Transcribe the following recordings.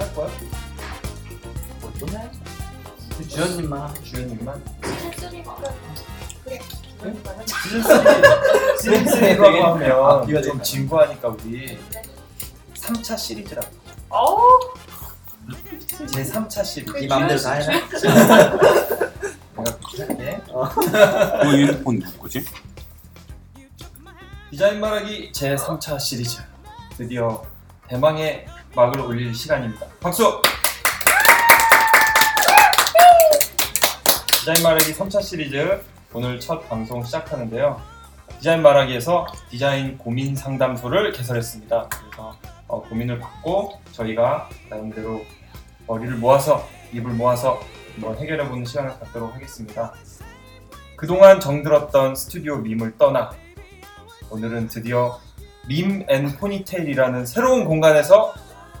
소개할 거야? 뭐또 해? 주연님만 주연님만 시즌3니까 그래. 시즌 3라고 하면 앞뒤가 좀 되네. 진부하니까 우리 3차 시리즈라고 어? 제 3차 시리즈 네 맘대로 다 해라. 내가 그렇게 할게 그 휴대폰 누구지? 디자인 말하기 제 3차 시리즈 드디어 대망의 막을 올릴 시간입니다. 박수! 디자인 말하기 3차 시리즈 오늘 첫 방송 시작하는데요. 디자인 말하기에서 디자인 고민 상담소를 개설했습니다. 그래서 어, 고민을 받고 저희가 나름대로 머리를 모아서 입을 모아서 한번 해결해보는 시간을 갖도록 하겠습니다. 그동안 정들었던 스튜디오 밈을 떠나 오늘은 드디어 밈 앤 포니테일이라는 새로운 공간에서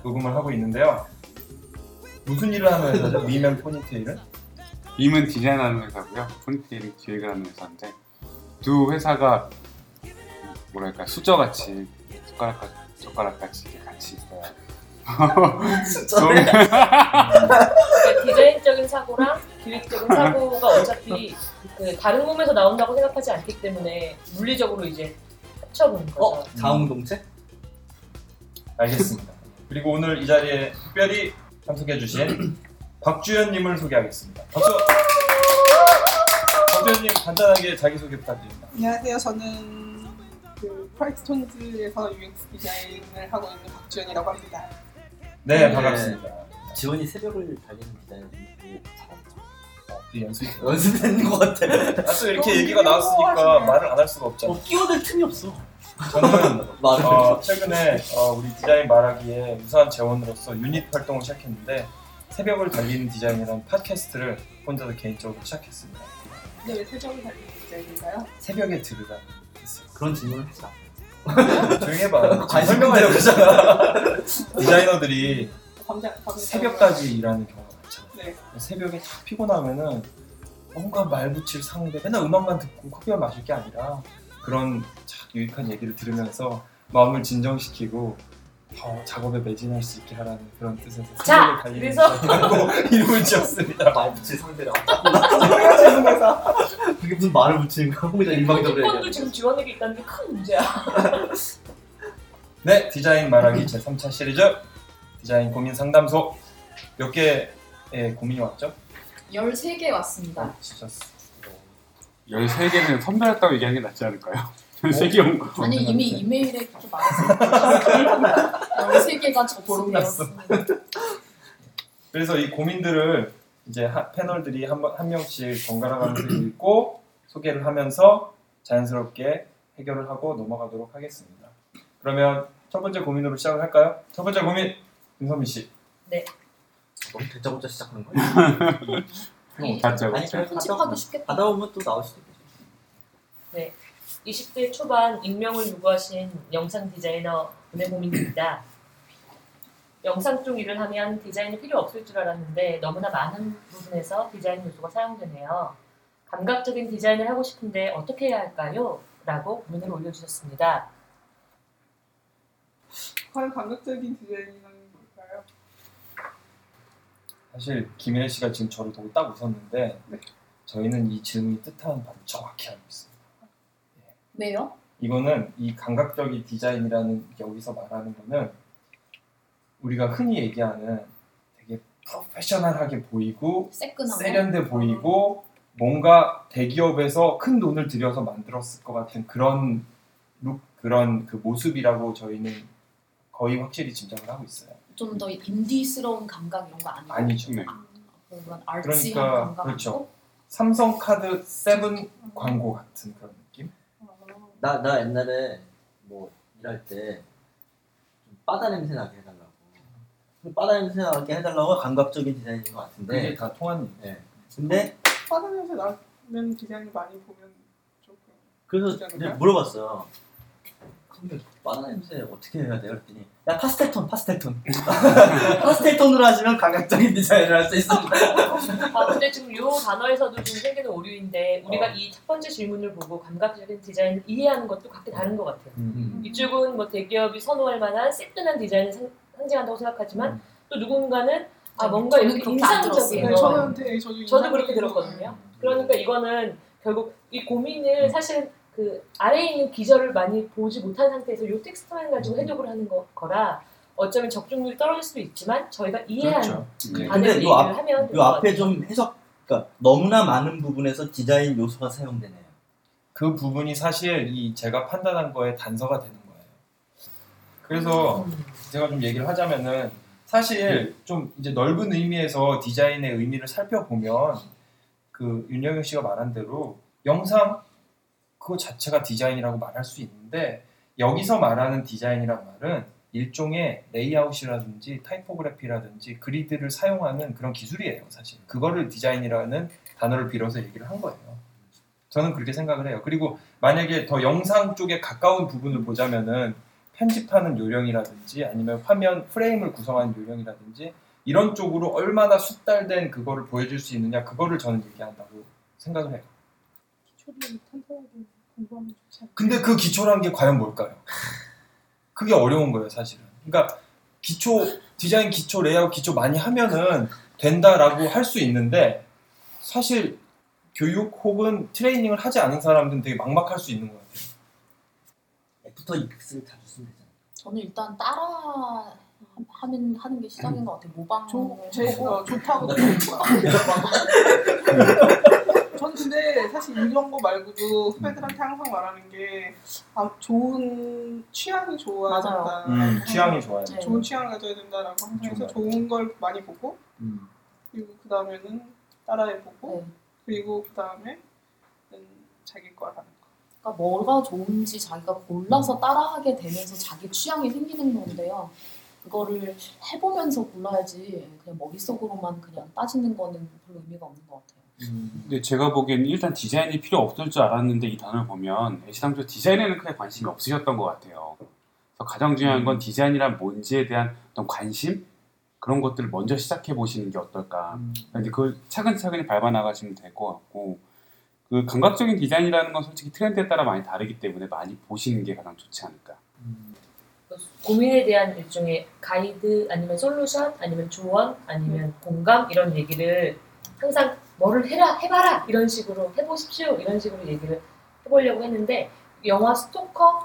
녹음을 하고 있는데요. 무슨 일을 하는 회사죠? 밈앤 포니테일은? 빔은 디자인하는 회사고요. 포니테일은 기획을 하는 회사인데 두 회사가 뭐랄까 수저같이 숟가락 젓가락 같이 이렇게 같이 있어요. 진짜. 그러니까 디자인적인 사고랑 기획적인 사고가 어차피 그 다른 몸에서 나온다고 생각하지 않기 때문에 물리적으로 이제 합쳐보는 거죠. 어? 자웅동체? 알겠습니다. 그리고 오늘 이 자리에 특별히 참석해주신 박주현님을 소개하겠습니다. 박수! 박주현님 간단하게 자기소개 부탁드립니다. 안녕하세요. 저는 그 프라이스톤즈에서 UX 디자인을 하고 있는 박주연이라고 합니다. 네, 네. 반갑습니다. 지원이 새벽을 달리는 디자인을 이 연습이 연습된 것 같아. 아, 또 이렇게 얘기가 나왔으니까 말을 안 할 수가 없잖아요. 어, 끼어들 틈이 없어. 저는. 어, 최근에 어, 우리 디자인 말하기에 유사한 재원으로서 유닛 활동을 시작했는데 새벽을 달리는 디자인이라는 팟캐스트를 혼자서 개인적으로 시작했습니다. 근데 왜 세정이 달리는 디자인인가요? 새벽에 들으라 했어요. 그런 질문을 하지 마. 조용히 해봐. 관심 설명하려고 그러잖아. 디자이너들이 밤자, 새벽까지 일하는 경우가 많잖아. 네. 새벽에 다 피곤하면은 뭔가 말 붙일 상대 맨날 음악만 듣고 커피만 마실 게 아니라 그런 참 유익한 얘기를 들으면서 마음을 진정시키고 더 작업에 매진할 수 있게 하라는 그런 뜻에서 자, 달리는 그래서- 디자인이라고 이름을 지었습니다. 말 붙일 상대를 그게 무슨 말을 붙이는 거야? 홍기자 일방적으로 얘기하는 지금 지원에게 있다는 게 큰 문제야. 네, 디자인 말하기 제 3차 시리즈 디자인 고민 상담소 몇 개의 고민이 왔죠? 13개 왔습니다. 아, 진짜 13개는 선별했다고 얘기하는 게 낫지 않을까요? 13개 온 거. 아니 이미 이메일에 그렇게 말했어요. 13개가 접수되었습니다. 그래서 이 고민들을 이제 하- 패널들이 한, 번- 한 명씩 번갈아 가면서 읽고 소개를 하면서 자연스럽게 해결을 하고 넘어가도록 하겠습니다. 그러면 첫 번째 고민으로 시작을 할까요? 첫 번째 고민 김선미 씨. 너무 대짜고짜 시작하는? 아 니, 다짜고. 아니, 그냥 편집하기 쉽겠다. 하다 보면 또 나올 수도 있겠지. 20대 초반 익명을 요구하신 영상 디자이너 분의 고민입니다. 영상 쪽 일을 하면 디자인이 필요 없을 줄 알았는데 너무나 많은 부분에서 디자인 요소가 사용되네요. 감각적인 디자인을 하고 싶은데 어떻게 해야 할까요? 라고 고민을 올려주셨습니다. 과연 감각적인 디자인이란 뭘까요? 사실 김혜리 씨가 지금 저를 보고 딱 웃었는데 네. 저희는 이 질문이 뜻하는 바를 정확히 알고 있습니다. 왜요? 이거는 이 감각적인 디자인이라는 여기서 말하는 거는 우리가 흔히 얘기하는 되게 프로페셔널하게 보이고 거. 세련돼 보이고 뭔가 대기업에서 큰 돈을 들여서 만들었을 것 같은 그런 look 그런 그 모습이라고 저희는 거의 확실히 짐작을 하고 있어요. 좀 더 인디스러운 감각 이런 거 아니고 아니죠. 네. 그런 arty한 그러니까 감각 그렇죠. 삼성 카드 seven 광고 같은 그런 느낌? 나, 나 옛날에 뭐 일할 때좀 바다 냄새 나게 해달라고. 그 바다 냄새 나게 해달라고 감각적인 디자인인 것 같은데. 다 통하는 얘기. 네. 근데 빠다면서 나는 디자인을 많이 보면 조금 그래서? 물어봤어요. 근데 바다 냄새 어떻게 해야 돼요? 그랬더니 야 파스텔 톤, 파스텔 톤. 파스텔 톤으로 하시면 감각적인 디자인을 할 수 있습니다. 아 근데 지금 이 단어에서도 좀 생기는 오류인데 우리가 어. 이첫 번째 질문을 보고 감각적인 디자인을 이해하는 것도 각기 다른 것 같아요. 음. 이쪽은 뭐 대기업이 선호할 만한 새끈한 디자인을 상- 상징한다고 생각하지만 음. 또 누군가는 아 뭔가 이렇게 인상적인 네, 거. 저는 되게 저도 저도 그렇게 들었거든요. 음. 그러니까 이거는 결국 이 고민을 사실 그 아래에 있는 기저를 많이 보지 못한 상태에서 이 텍스트만 가지고 음. 해독을 하는 거, 거라 어쩌면 적중률이 떨어질 수도 있지만 저희가 이해한 그렇죠. 네. 근데 요 앞- 하면 요 앞에 좀 해석, 그러니까 너무나 많은 부분에서 디자인 요소가 사용되네요. 그 부분이 사실 이 제가 판단한 거에 단서가 되는 거예요. 그래서 음. 제가 좀 얘기를 하자면은 사실 좀 이제 넓은 의미에서 디자인의 의미를 살펴보면 그 윤영현 씨가 말한 대로 영상 그거 자체가 디자인이라고 말할 수 있는데 여기서 말하는 디자인이란 말은 일종의 레이아웃이라든지 타이포그래피라든지 그리드를 사용하는 그런 기술이에요 사실. 그거를 디자인이라는 단어를 빌어서 얘기를 한 거예요. 저는 그렇게 생각을 해요. 그리고 만약에 더 영상 쪽에 가까운 부분을 보자면은 편집하는 요령이라든지 아니면 화면 프레임을 구성하는 요령이라든지 이런 쪽으로 얼마나 숙달된 그거를 보여줄 수 있느냐 그거를 저는 얘기한다고 생각을 해요. 기초를 탄탄하게 공부하면 좋지 않을까. 근데 그 기초라는 게 과연 뭘까요? 그게 어려운 거예요 사실은. 그러니까 기초 디자인 기초 레이아웃 기초 많이 하면은 된다라고 할 수 있는데 사실 교육 혹은 트레이닝을 하지 않은 사람들은 되게 막막할 수 있는 것 같아요. After Effects를 다 쓰면 되잖아요. 저는 일단 따라 하는 하는 게 시작인 것 같아요. 모방. 조, 제, 어, 좋다고. 저는 근데 사실 이런 거 말고도 후배들한테 항상 말하는 게 아, 좋은 취향이 좋아야 맞아요. 된다. 음, 취향이 좋아요. 네. 좋은 취향을 가져야 된다라고 항상 해서. 좋은 걸 많이 보고 음. 그리고 그 다음에는 따라해보고 네. 그리고 그 다음에는 자기 거 하는 거. 그러니까 뭐가 좋은지 자기가 골라서 따라하게 되면서 자기 취향이 생기는 건데요. 그거를 해보면서 골라야지 그냥 머릿속으로만 그냥 따지는 거는 별로 의미가 없는 것 같아요. 음. 근데 제가 보기에는 일단 디자인이 필요 없을 줄 알았는데 이 단어를 보면 애시당초 디자인에는 크게 관심이 없으셨던 것 같아요. 그래서 가장 중요한 건 디자인이란 뭔지에 대한 어떤 관심 그런 것들을 먼저 시작해 보시는 게 어떨까. 근데 그걸 차근차근히 밟아 나가시면 될 것 같고 그 감각적인 디자인이라는 건 솔직히 트렌드에 따라 많이 다르기 때문에 많이 보시는 게 가장 좋지 않을까. 음. 고민에 대한 일종의 가이드 아니면 솔루션 아니면 조언 아니면 공감 이런 얘기를 항상 뭐를 해라 해봐라 이런 식으로 해보십시오 이런 식으로 얘기를 해보려고 했는데 영화 스토커를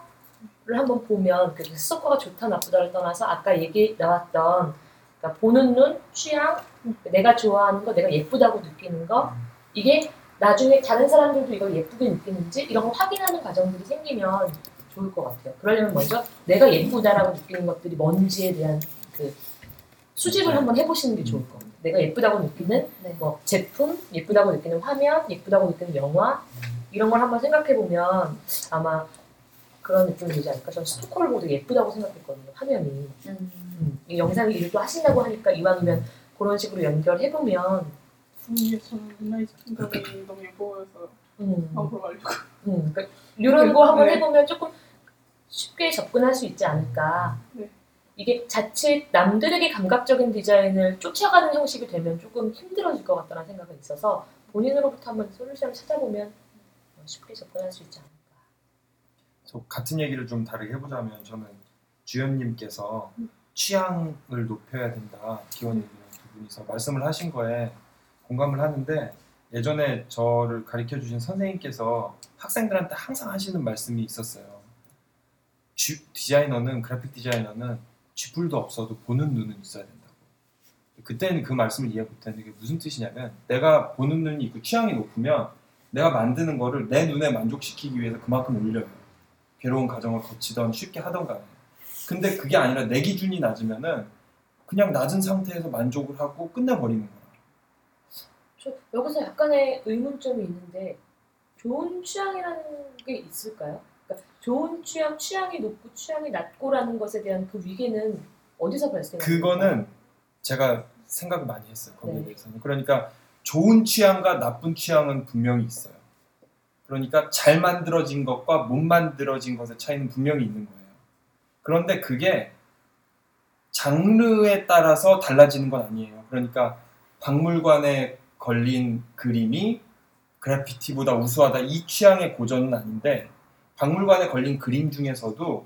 한번 보면 그 스토커가 좋다 나쁘다를 떠나서 아까 얘기 나왔던 그러니까 보는 눈 취향 내가 좋아하는 거 내가 예쁘다고 느끼는 거 이게 나중에 다른 사람들도 이걸 예쁘게 느끼는지 이런 거 확인하는 과정들이 생기면 좋을 것 같아요. 그러려면 먼저 내가 예쁘다라고 느끼는 것들이 뭔지에 대한 그 수집을 한번 해보시는 게 좋을 것 같아요. 내가 예쁘다고 느끼는 네. 뭐 제품, 예쁘다고 느끼는 화면, 예쁘다고 느끼는 영화 이런 걸 한번 생각해 보면 아마 그런 느낌이 들지 않을까. 저는 스토커를 보고 되게 예쁘다고 생각했거든요. 화면이. 음. 음, 이 영상 또 하신다고 하니까 이왕이면 그런 식으로 연결해 보면 너무 예뻐서 음. 음, 그러니까 이런 거 한번 네. 해보면 조금 쉽게 접근할 수 있지 않을까. 네. 이게 자칫 남들에게 감각적인 디자인을 쫓아가는 형식이 되면 조금 힘들어질 것 같다는 생각이 있어서 본인으로부터 한번 솔루션을 찾아보면 쉽게 접근할 수 있지 않을까. 저 같은 얘기를 좀 다르게 해보자면 저는 주연님께서 취향을 높여야 된다 기원님이랑 두 분이서 말씀을 하신 거에 공감을 하는데 예전에 저를 가르쳐 주신 선생님께서 학생들한테 항상 하시는 말씀이 있었어요. 쥐- 디자이너는 그래픽 디자이너는 쥐뿔도 없어도 보는 눈은 있어야 된다고. 그때는 그 말씀을 이해 못했는데 무슨 뜻이냐면 내가 보는 눈이 있고 취향이 높으면 내가 만드는 거를 내 눈에 만족시키기 위해서 그만큼 올려요. 괴로운 과정을 거치던 쉽게 하던 간에. 근데 그게 아니라 내 기준이 낮으면은 그냥 낮은 상태에서 만족을 하고 끝내버리는 거야. 저 여기서 약간의 의문점이 있는데 좋은 취향이라는 게 있을까요? 그러니까 좋은 취향, 취향이 높고 취향이 낮고라는 것에 대한 그 위계는 어디서 발생하는 그거는 제가 생각을 많이 했어요. 거기에 네. 대해서는. 그러니까 좋은 취향과 나쁜 취향은 분명히 있어요. 그러니까 잘 만들어진 것과 못 만들어진 것의 차이는 분명히 있는 거예요. 그런데 그게 장르에 따라서 달라지는 건 아니에요. 그러니까 박물관에 걸린 그림이 그래피티보다 우수하다 이 취향의 고전은 아닌데 박물관에 걸린 그림 중에서도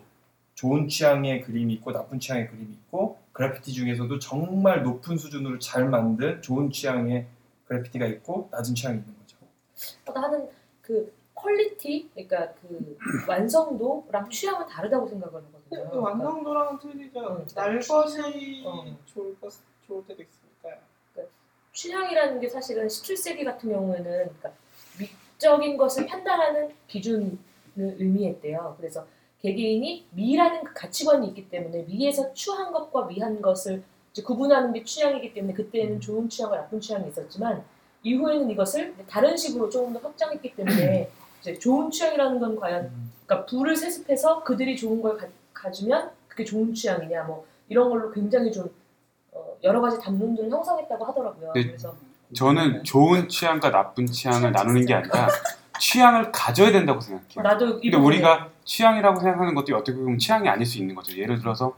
좋은 취향의 그림이 있고 나쁜 취향의 그림이 있고 그래피티 중에서도 정말 높은 수준으로 잘 만든 좋은 취향의 그 quality가 있고 낮은 취향이 있는 거죠. 하는 그 quality, 그러니까 그 완성도랑 취향은 다르다고 생각을 하거든요. 그 완성도랑은 틀리죠. 응. 날것이 어. 좋을 것 좋을 때도 있으니까요. 취향이라는 게 사실은 17세기 같은 경우에는 그러니까 미적인 것을 판단하는 기준을 의미했대요. 그래서 개개인이 미라는 그 가치관이 있기 때문에 미에서 추한 것과 미한 것을 구분하는 게 취향이기 때문에 그때는 좋은 취향과 나쁜 취향이 있었지만 이후에는 이것을 다른 식으로 조금 더 확장했기 때문에 이제 좋은 취향이라는 건 과연 그러니까 불을 세습해서 그들이 좋은 걸 가, 가지면 그게 좋은 취향이냐 뭐 이런 걸로 굉장히 좀 어, 여러 가지 담론들을 형성했다고 하더라고요. 네. 그래서 저는 좋은 취향과 나쁜 취향을 나누는 게 아니라 취향을 가져야 된다고 생각해요. 나도 이 근데 우리가 취향이라고 생각하는 것도 어떻게 보면 취향이 아닐 수 있는 거죠. 예를 들어서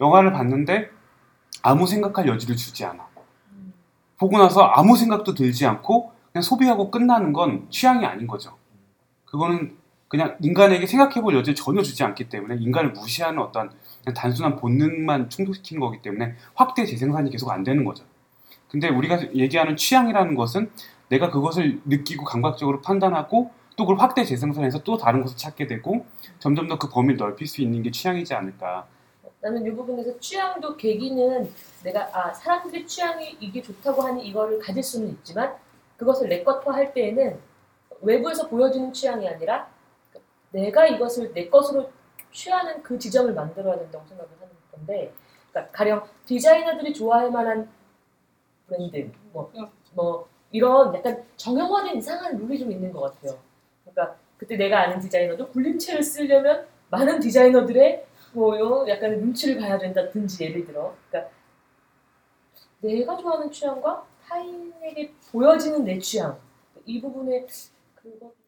영화를 봤는데 아무 생각할 여지를 주지 않아. 음, 보고 나서 아무 생각도 들지 않고 그냥 소비하고 끝나는 건 취향이 아닌 거죠. 그거는 그냥 인간에게 생각해볼 여지를 전혀 주지 않기 때문에 인간을 무시하는 어떤 단순한 본능만 충족시키는 거기 때문에 확대 재생산이 계속 안 되는 거죠. 근데 우리가 얘기하는 취향이라는 것은 내가 그것을 느끼고 감각적으로 판단하고 또 그걸 확대 재생산해서 또 다른 것을 찾게 되고 점점 더 그 범위를 넓힐 수 있는 게 취향이지 않을까. 나는 이 부분에서 취향도 계기는 내가 아 사람들이 취향이 이게 좋다고 하니 이거를 가질 수는 있지만 그것을 내 것화 할 때에는 외부에서 보여지는 취향이 아니라 내가 이것을 내 것으로 취하는 그 지점을 만들어야 된다고 생각을 하는 건데 그러니까 가령 디자이너들이 좋아할 만한 브랜드 뭐, 뭐 이런 약간 정형화된 이상한 룰이 좀 있는 것 같아요. 그러니까 그때 내가 아는 디자이너도 굴림체를 쓰려면 많은 디자이너들의 뭐요 약간 눈치를 봐야 된다든지 예를 들어 그러니까 내가 좋아하는 취향과 타인에게 보여지는 내 취향 이 부분에 그것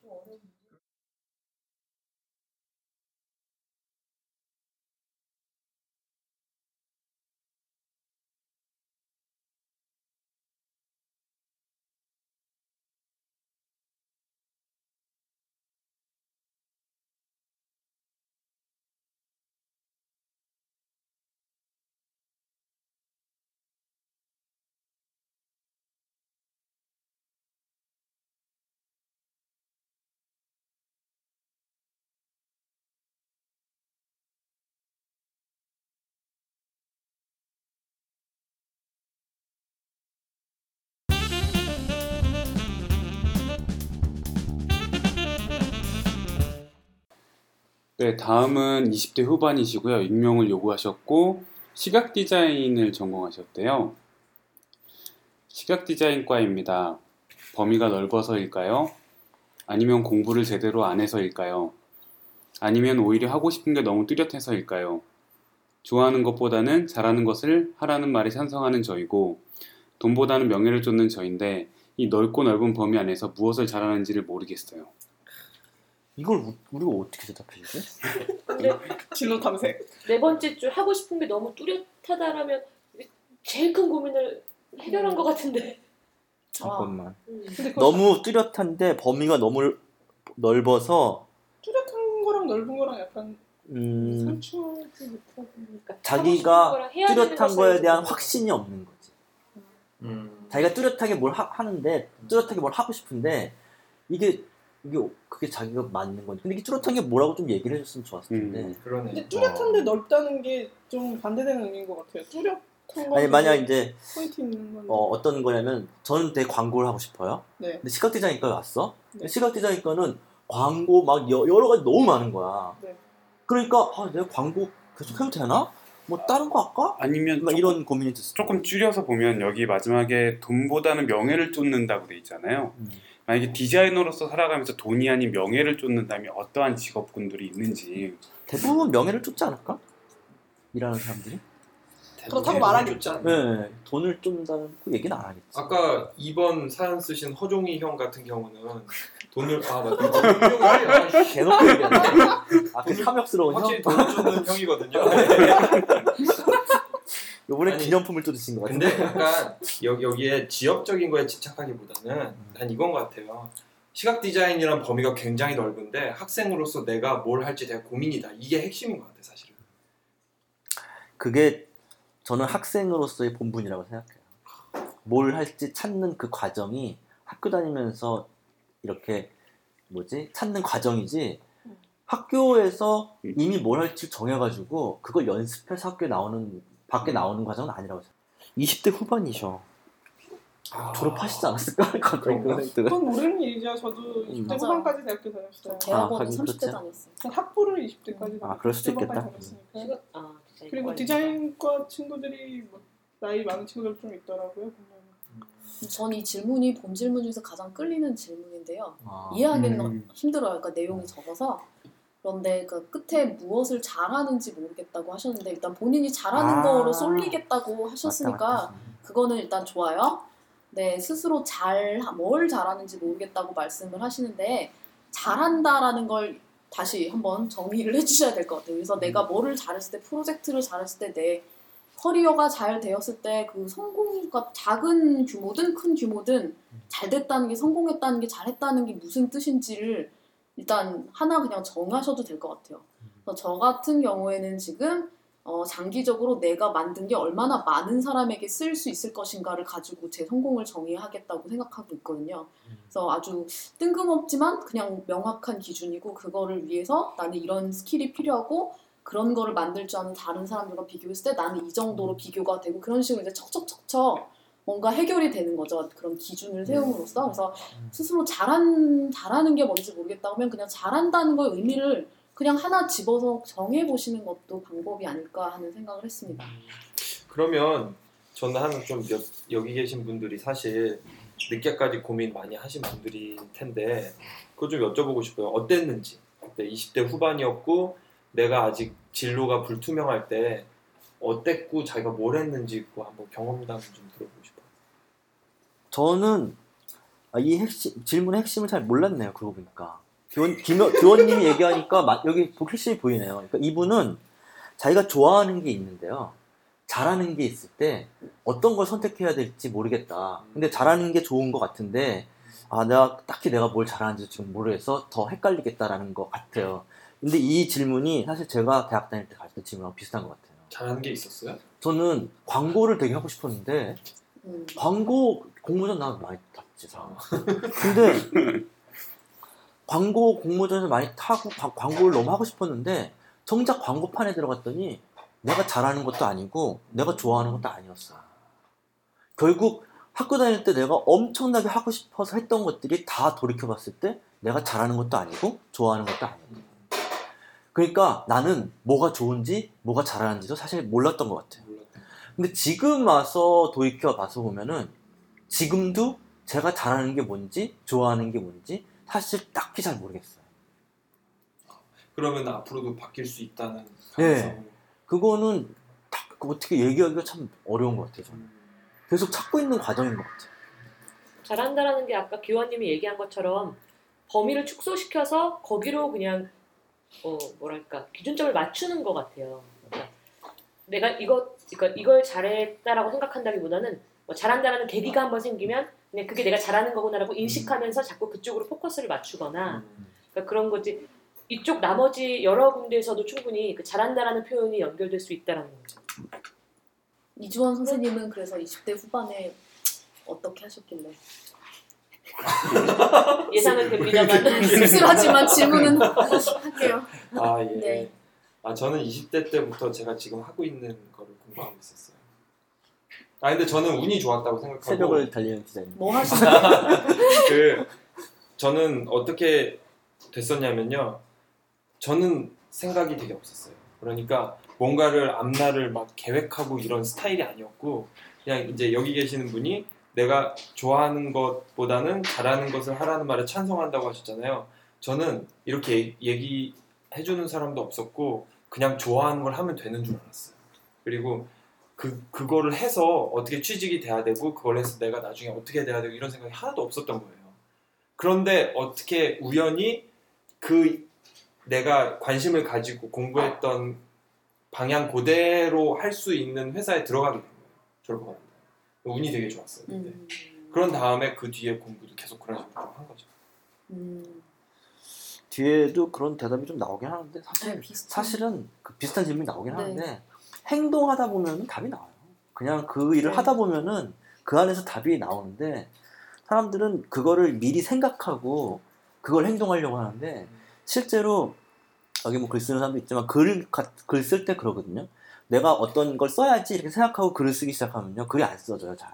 네, 다음은 20대 후반이시고요. 익명을 요구하셨고 시각 디자인을 전공하셨대요. 시각 디자인과입니다. 범위가 넓어서일까요? 아니면 공부를 제대로 안 해서일까요? 아니면 오히려 하고 싶은 게 너무 뚜렷해서일까요? 좋아하는 것보다는 잘하는 것을 하라는 말에 찬성하는 저이고 돈보다는 명예를 쫓는 저인데 이 넓고 넓은 범위 안에서 무엇을 잘하는지를 모르겠어요. 이걸 우- 우리가 어떻게 대답해 주지? 진로 탐색. 네 번째 줄 하고 싶은 게 너무 뚜렷하다라면 제일 큰 고민을 해결한 것 같은데 잠깐만. 음. 근데 그거 너무 뚜렷한데 범위가 너무 넓어서 뚜렷한 거랑 넓은 거랑 약간 음. 그러니까 자기가 뚜렷한 거에 대한 좀 확신이 없는 거지. 음. 자기가 뚜렷하게 뭘 하, 하는데 뚜렷하게 뭘 하고 싶은데 이게 이게 그게 자기가 맞는 건지. 근데 이게 뚜렷한 게 뭐라고 좀 얘기를 해줬으면 좋았을 텐데. 음. 그러네. 근데 뚜렷한데 넓다는 게 좀 반대되는 의미인 것 같아요. 뚜렷한 거. 아니 만약 이제 포인트 있는 건데. 어, 어떤 거냐면 저는 되게 광고를 하고 싶어요. 네. 근데 시각 디자인과에 왔어. 네. 시각 디자인과는 광고 막 여, 여러 가지 너무 많은 거야. 네. 그러니까 아, 내가 광고 계속 해도 되나? 뭐 다른 거 할까? 아니면 막 조금- 이런 고민이 됐어. 조금 줄여서 보면 여기 마지막에 돈보다는 명예를 쫓는다고 돼 있잖아요. 음. 만약에 디자이너로서 살아가면서 돈이 아닌 명예를 쫓는다면 어떠한 직업군들이 있는지 대부분 명예를 쫓지 않을까? 일하는 사람들이? 그렇다고 말하기 지 네, 돈을 쫓는다는 그 얘기는 안 하겠지. 아까 2번 사연 쓰신 허종이 형 같은 경우는 돈을 아 맞다. 대놓고 얘기하네. 아, 그 탐욕스러운 형? 확실히 돈을 주는 형이거든요. 요번에 아니, 기념품을 쫓으신 것 같은데. 근데 약간 여, 여기에 지역적인 거에 집착하기보다는 난 이건 것 같아요. 시각 디자인이란 범위가 굉장히 넓은데 학생으로서 내가 뭘 할지 되게 고민이다. 이게 핵심인 것 같아 사실은. 그게 저는 학생으로서의 본분이라고 생각해요. 뭘 할지 찾는 그 과정이 학교 다니면서 이렇게 뭐지 찾는 과정이지 학교에서 이미 뭘 할지 정해가지고 그걸 연습해서 학교에 나오는 밖에 나오는 과정은 아니라고 생각해요. 20대 후반이셔. 졸업하시지 않았을까? 갑자기 그런가? 그런. 그건 모르는 일이죠. 저도 음. 20대 맞아요. 후반까지 대학교 다녔어요. 대학원은 하긴 30대 그렇죠. 다녔어요. 전 학부를 20대까지 아, 그럴 수도 있겠다. 다녔으니까. 시각- 아, 디자인 그리고. 디자인과 친구들이 뭐 나이 많은 친구들 좀 있더라고요. 보면. 전이 질문이 본 질문 중에서 가장 끌리는 질문인데요. 아, 이해하기는 음. 힘들어요. 그러니까 내용이 적어서. 그런데 그 끝에 무엇을 잘하는지 모르겠다고 하셨는데 일단 본인이 잘하는 아. 거로 쏠리겠다고 하셨으니까 맞다, 맞다. 그거는 일단 좋아요. 네, 스스로 잘, 뭘 잘하는지 모르겠다고 말씀을 하시는데, 잘한다라는 걸 다시 한번 정의를 해주셔야 될 것 같아요. 그래서 내가 뭐를 잘했을 때, 프로젝트를 잘했을 때, 내 커리어가 잘 되었을 때, 그 성공과 작은 규모든 큰 규모든 잘 됐다는 게, 성공했다는 게, 잘했다는 게 무슨 뜻인지를 일단 하나 그냥 정하셔도 될 것 같아요. 그래서 저 같은 경우에는 지금 어, 장기적으로 내가 만든 게 얼마나 많은 사람에게 쓸 수 있을 것인가를 가지고 제 성공을 정의하겠다고 생각하고 있거든요. 그래서 아주 뜬금없지만 그냥 명확한 기준이고 그거를 위해서 나는 이런 skill이 필요하고 그런 거를 만들 줄 아는 다른 사람들과 비교했을 때 나는 이 정도로 비교가 되고 그런 식으로 이제 척척척척 뭔가 해결이 되는 거죠. 그런 기준을 세움으로써 그래서 스스로 잘한 잘하는 게 뭔지 모르겠다 하면 그냥 잘한다는 거의 의미를 그냥 하나 집어서 정해 보시는 것도 방법이 아닐까 하는 생각을 했습니다. 그러면 저는 한좀 여기 계신 분들이 사실 늦게까지 고민 많이 하신 분들일 텐데 그거 좀 여쭤보고 싶어요. 어땠는지 그때 20대 후반이었고 내가 아직 진로가 불투명할 때 어땠고 자기가 뭘 했는지 한번 경험담 좀 들어보고 싶어요. 저는 아, 이 핵심, 질문의 핵심을 잘 몰랐네요. 그러고 보니까. 교원, 김, 교원님이 얘기하니까 마- 여기 핵심이 보이네요. 그러니까 이분은 자기가 좋아하는 게 있는데요. 잘하는 게 있을 때 어떤 걸 선택해야 될지 모르겠다. 근데 잘하는 게 좋은 것 같은데 아 내가 딱히 내가 뭘 잘하는지 지금 모르겠어 더 헷갈리겠다라는 것 같아요. 근데 이 질문이 사실 제가 대학 다닐 때 갈 때 질문하고 비슷한 것 같아요. 잘하는 게 있었어요? 저는 광고를 되게 하고 싶었는데 음. 광고 공모전 나도 많이 탔지 사. 근데 광고 공모전을 많이 타고 과- 광고를 너무 하고 싶었는데 정작 광고판에 들어갔더니 내가 잘하는 것도 아니고 내가 좋아하는 것도 아니었어. 결국 학교 다닐 때 내가 엄청나게 하고 싶어서 했던 것들이 다 돌이켜봤을 때 내가 잘하는 것도 아니고 좋아하는 것도 아니었어. 그러니까 나는 뭐가 좋은지 뭐가 잘하는지도 사실 몰랐던 것. 몰랐다. 근데 지금 와서 돌이켜 봐서 보면은 지금도 제가 잘하는 게 뭔지 좋아하는 게 뭔지 사실 딱히 잘 모르겠어요. 그러면 앞으로도 바뀔 수 있다는 네. 가능성. 그거는 딱 어떻게 얘기하기가 참 어려운 것 같아요. 저는. 계속 찾고 있는 과정인 것 같아요. 잘한다라는 게 아까 기원님이 얘기한 것처럼 범위를 축소시켜서 거기로 그냥 어 뭐랄까 기준점을 맞추는 것 같아요. 내가 이거 그러니까 이걸 잘했다라고 생각한다기보다는 뭐 잘한다라는 계기가 한번 생기면 그냥 그게 내가 잘하는 거구나라고 인식하면서 자꾸 그쪽으로 포커스를 맞추거나 음. 그러니까 그런 거지 이쪽 나머지 여러 군데에서도 충분히 그 잘한다라는 표현이 연결될 수 있다라는 거죠. 이주원 선생님은 그래서 20대 후반에 어떻게 하셨길래 예상은 됩니다만 씁쓸하지만 질문은 할게요. 아 예. 네. 아 저는 20대 때부터 제가 지금 하고 있는 거를 공부하고 있었어요. 아 근데 저는 운이 좋았다고 생각하고 새벽을 달리는 디자인. 뭐 하시는 그 저는 어떻게 됐었냐면요. 저는 생각이 되게 없었어요. 그러니까 뭔가를 앞날을 막 계획하고 이런 스타일이 아니었고 그냥 이제 여기 계시는 분이 내가 좋아하는 것보다는 잘하는 것을 하라는 말에 찬성한다고 하셨잖아요. 저는 이렇게 얘기해주는 사람도 없었고 그냥 좋아하는 걸 하면 되는 줄 알았어요. 그리고 그 그거를 해서 어떻게 취직이 돼야 되고 그걸 해서 내가 나중에 어떻게 돼야 되고 이런 생각이 하나도 없었던 거예요. 그런데 어떻게 우연히 그 내가 관심을 가지고 공부했던 방향 그대로 할 수 있는 회사에 들어가게 된 거예요. 졸업하고 운이 되게 좋았어요. 그때. 음. 그런 다음에 그 뒤에 공부도 계속 그런 식으로 한 거죠. 음, 뒤에도 그런 대답이 좀 나오긴 하는데 사실 네. 사실은 그 비슷한 질문이 나오긴 네. 하는데 행동하다 보면은 답이 나와요. 그냥 그 일을 네. 하다 보면은 그 안에서 답이 나오는데 사람들은 그거를 미리 생각하고 그걸 행동하려고 하는데 실제로 여기 뭐 글 쓰는 사람도 있지만 글글쓸 때 그러거든요. 내가 어떤 걸 써야지 이렇게 생각하고 글을 쓰기 시작하면요 글이 안 써져요 잘.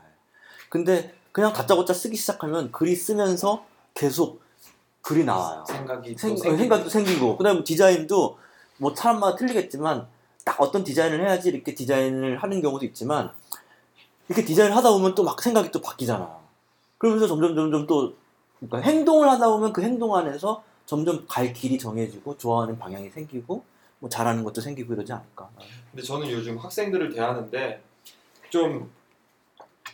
근데 그냥 다짜고짜 쓰기 시작하면 글이 쓰면서 계속 글이 나와요. 생각이 생, 또 생기고. 생각도 생기고 그다음 디자인도 뭐 사람마다 틀리겠지만 딱 어떤 디자인을 해야지 이렇게 디자인을 하는 경우도 있지만 이렇게 디자인을 하다 보면 또 막 생각이 또 바뀌잖아. 그러면서 점점 점점 또 그러니까 행동을 하다 보면 그 행동 안에서 점점 갈 길이 정해지고 좋아하는 방향이 생기고 뭐 잘하는 것도 생기고 이러지 않을까. 근데 저는 요즘 학생들을 대하는데 좀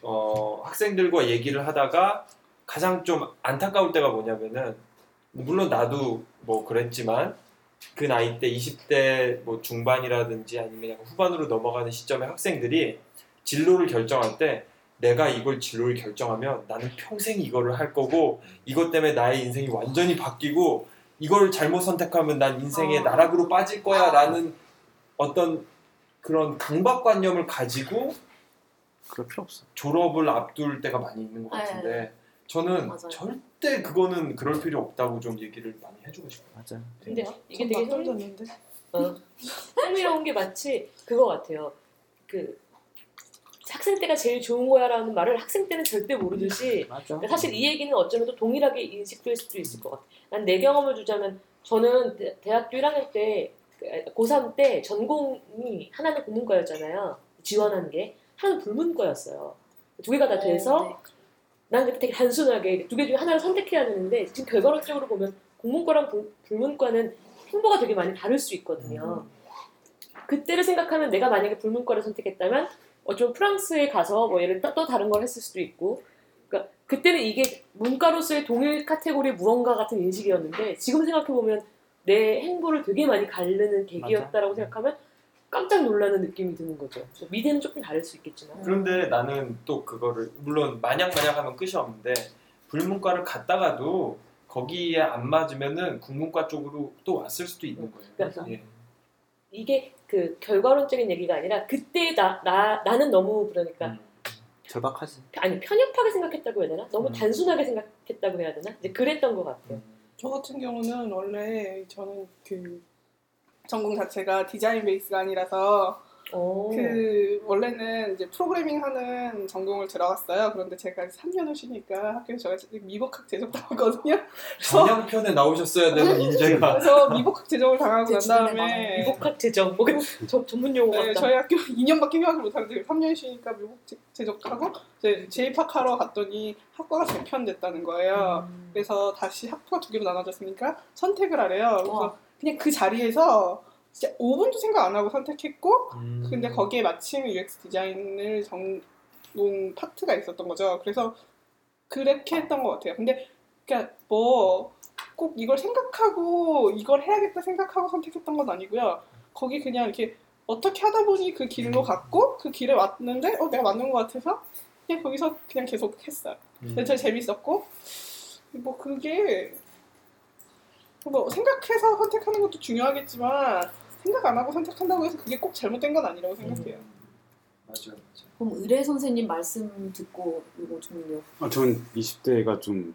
어, 학생들과 얘기를 하다가 가장 좀 안타까울 때가 뭐냐면은 물론 나도 뭐 그랬지만 그 나이 때 20대 뭐 중반이라든지 아니면 약간 후반으로 넘어가는 시점의 학생들이 진로를 결정할 때 내가 이걸 진로를 결정하면 나는 평생 이거를 할 거고 이것 때문에 나의 인생이 완전히 바뀌고 이걸 잘못 선택하면 난 인생의 어. 나락으로 빠질 거야라는 어떤 그런 강박관념을 가지고 그럴 필요 없어. 졸업을 앞둘 때가 많이 있는 것 네. 같은데 저는 맞아요. 절대 그거는 그럴 필요 없다고 좀 얘기를 많이 해주고 싶어요. 맞아. 근데요 이게 전 되게 흥, 낯설졌는데. 어, 흥미로운 게 마치 그거 같아요. 그 학생 때가 제일 좋은 거야라는 말을 학생 때는 절대 모르듯이 맞아. 그러니까 사실 이 얘기는 어쩌면 또 동일하게 인식될 수도 있을 것 같아. 난 내 경험을 주자면 저는 대, 대학교 1학년 때 그, 고3 때 전공이 하나는 국문과였잖아요. 지원한 게 하나는 불문과였어요. 두 개가 다 돼서 네. 난 되게 단순하게 두 개 중에 하나를 선택해야 되는데 지금 결과론적으로 보면 국문과랑 불, 불문과는 행보가 되게 많이 다를 수 있거든요. 그때를 생각하면 내가 만약에 불문과를 선택했다면 어쩌면 프랑스에 가서 뭐 예를 또, 또 다른 걸 했을 수도 있고. 그러니까 그때는 이게 문과로서의 동일 카테고리의 무언가 같은 인식이었는데 지금 생각해 보면 내 행보를 되게 많이 가르는 계기였다라고 생각하면 깜짝 놀라는 느낌이 드는 거죠. 미래는 조금 다를 수 있겠지만 그런데 나는 또 그거를 물론 마냥 마냥 하면 끝이 없는데 불문과를 갔다가도 거기에 안 맞으면은 국문과 쪽으로 또 왔을 수도 있는 거예요. 그래서 예. 이게 그 결과론적인 얘기가 아니라 그때 나, 나 나는 너무 그러니까 음. 절박하지. 아니 편협하게 생각했다고 해야 되나? 너무 음. 단순하게 생각했다고 해야 되나? 이제 그랬던 것 같아요. 저 같은 경우는 원래 저는 그 전공 자체가 디자인 베이스가 아니라서 오. 그 원래는 이제 프로그래밍 하는 전공을 들어갔어요. 그런데 제가 3년을 쉬니까 학교에서 제가 미복학 제적 당했거든요. 전형편에 나오셨어야 되는 인재가 그래서 미복학 제적을 당하고 제난 다음에. 미복학 제정 뭐 저, 전문 용어 네, 같다. 저희 학교 2년밖에 휴학을 못하는데 3년 쉬니까 미국 제- 제적하고 이제 재입학하러 갔더니 학과가 재편됐다는 거예요. 음. 그래서 다시 학부가 두 개로 나눠졌으니까 선택을 하래요. 그래서 와. 그냥 그 자리에서 진짜 5분도 생각 안 하고 선택했고 음. 근데 거기에 마침 UX 디자인을 전공 파트가 있었던 거죠. 그래서 그렇게 했던 것 같아요. 근데 그러니까 뭐 꼭 이걸 생각하고 이걸 해야겠다 생각하고 선택했던 건 아니고요. 거기 그냥 이렇게 어떻게 하다 보니 그 길로 갔고 그 길에 왔는데 어 내가 맞는 것 같아서 그냥 거기서 그냥 계속 했어요. 음. 근데 되게 재밌었고 뭐 그게 뭐 생각해서 선택하는 것도 중요하겠지만 생각 안 하고 선택한다고 해서 그게 꼭 잘못된 건 아니라고 생각해요. 맞아요. 맞아요. 그럼 의뢰 선생님 말씀 듣고 이거 좀요. 아, 전 20대가 좀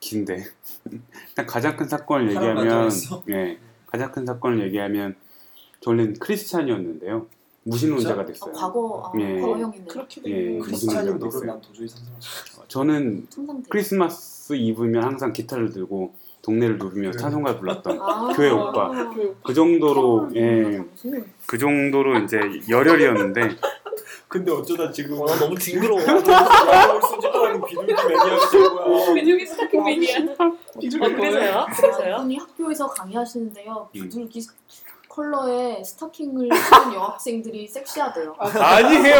긴데 일단 가장 큰 사건을 얘기하면? 예 가장 큰 사건을 얘기하면 저 원래는 크리스찬이었는데요 무신론자가 아, 됐어요. 과거 아, 예. 과거형이네요. 그렇게 예, 무슨 노를? 난 도저히 상상할 수 없어. 저는. 크리스마스 이브면 항상 기타를 들고 동네를 누비며 그- 찬송가를 불렀던 아, 교회 오빠. 그그 정도로 음, 예. 그 정도로 이제 열혈이었는데 근데 어쩌다 지금 와 너무 징그러워. 야구를 수집하는 비둘기 매니아가 된 거야. 근육이 스타킹 매니아. 비주얼 어, 그래서요? 그래서요? 분이 학교에서 강의하시는데요. 음. 부들기 컬러의 스타킹을 신은 여학생들이 섹시하대요. 아니에요.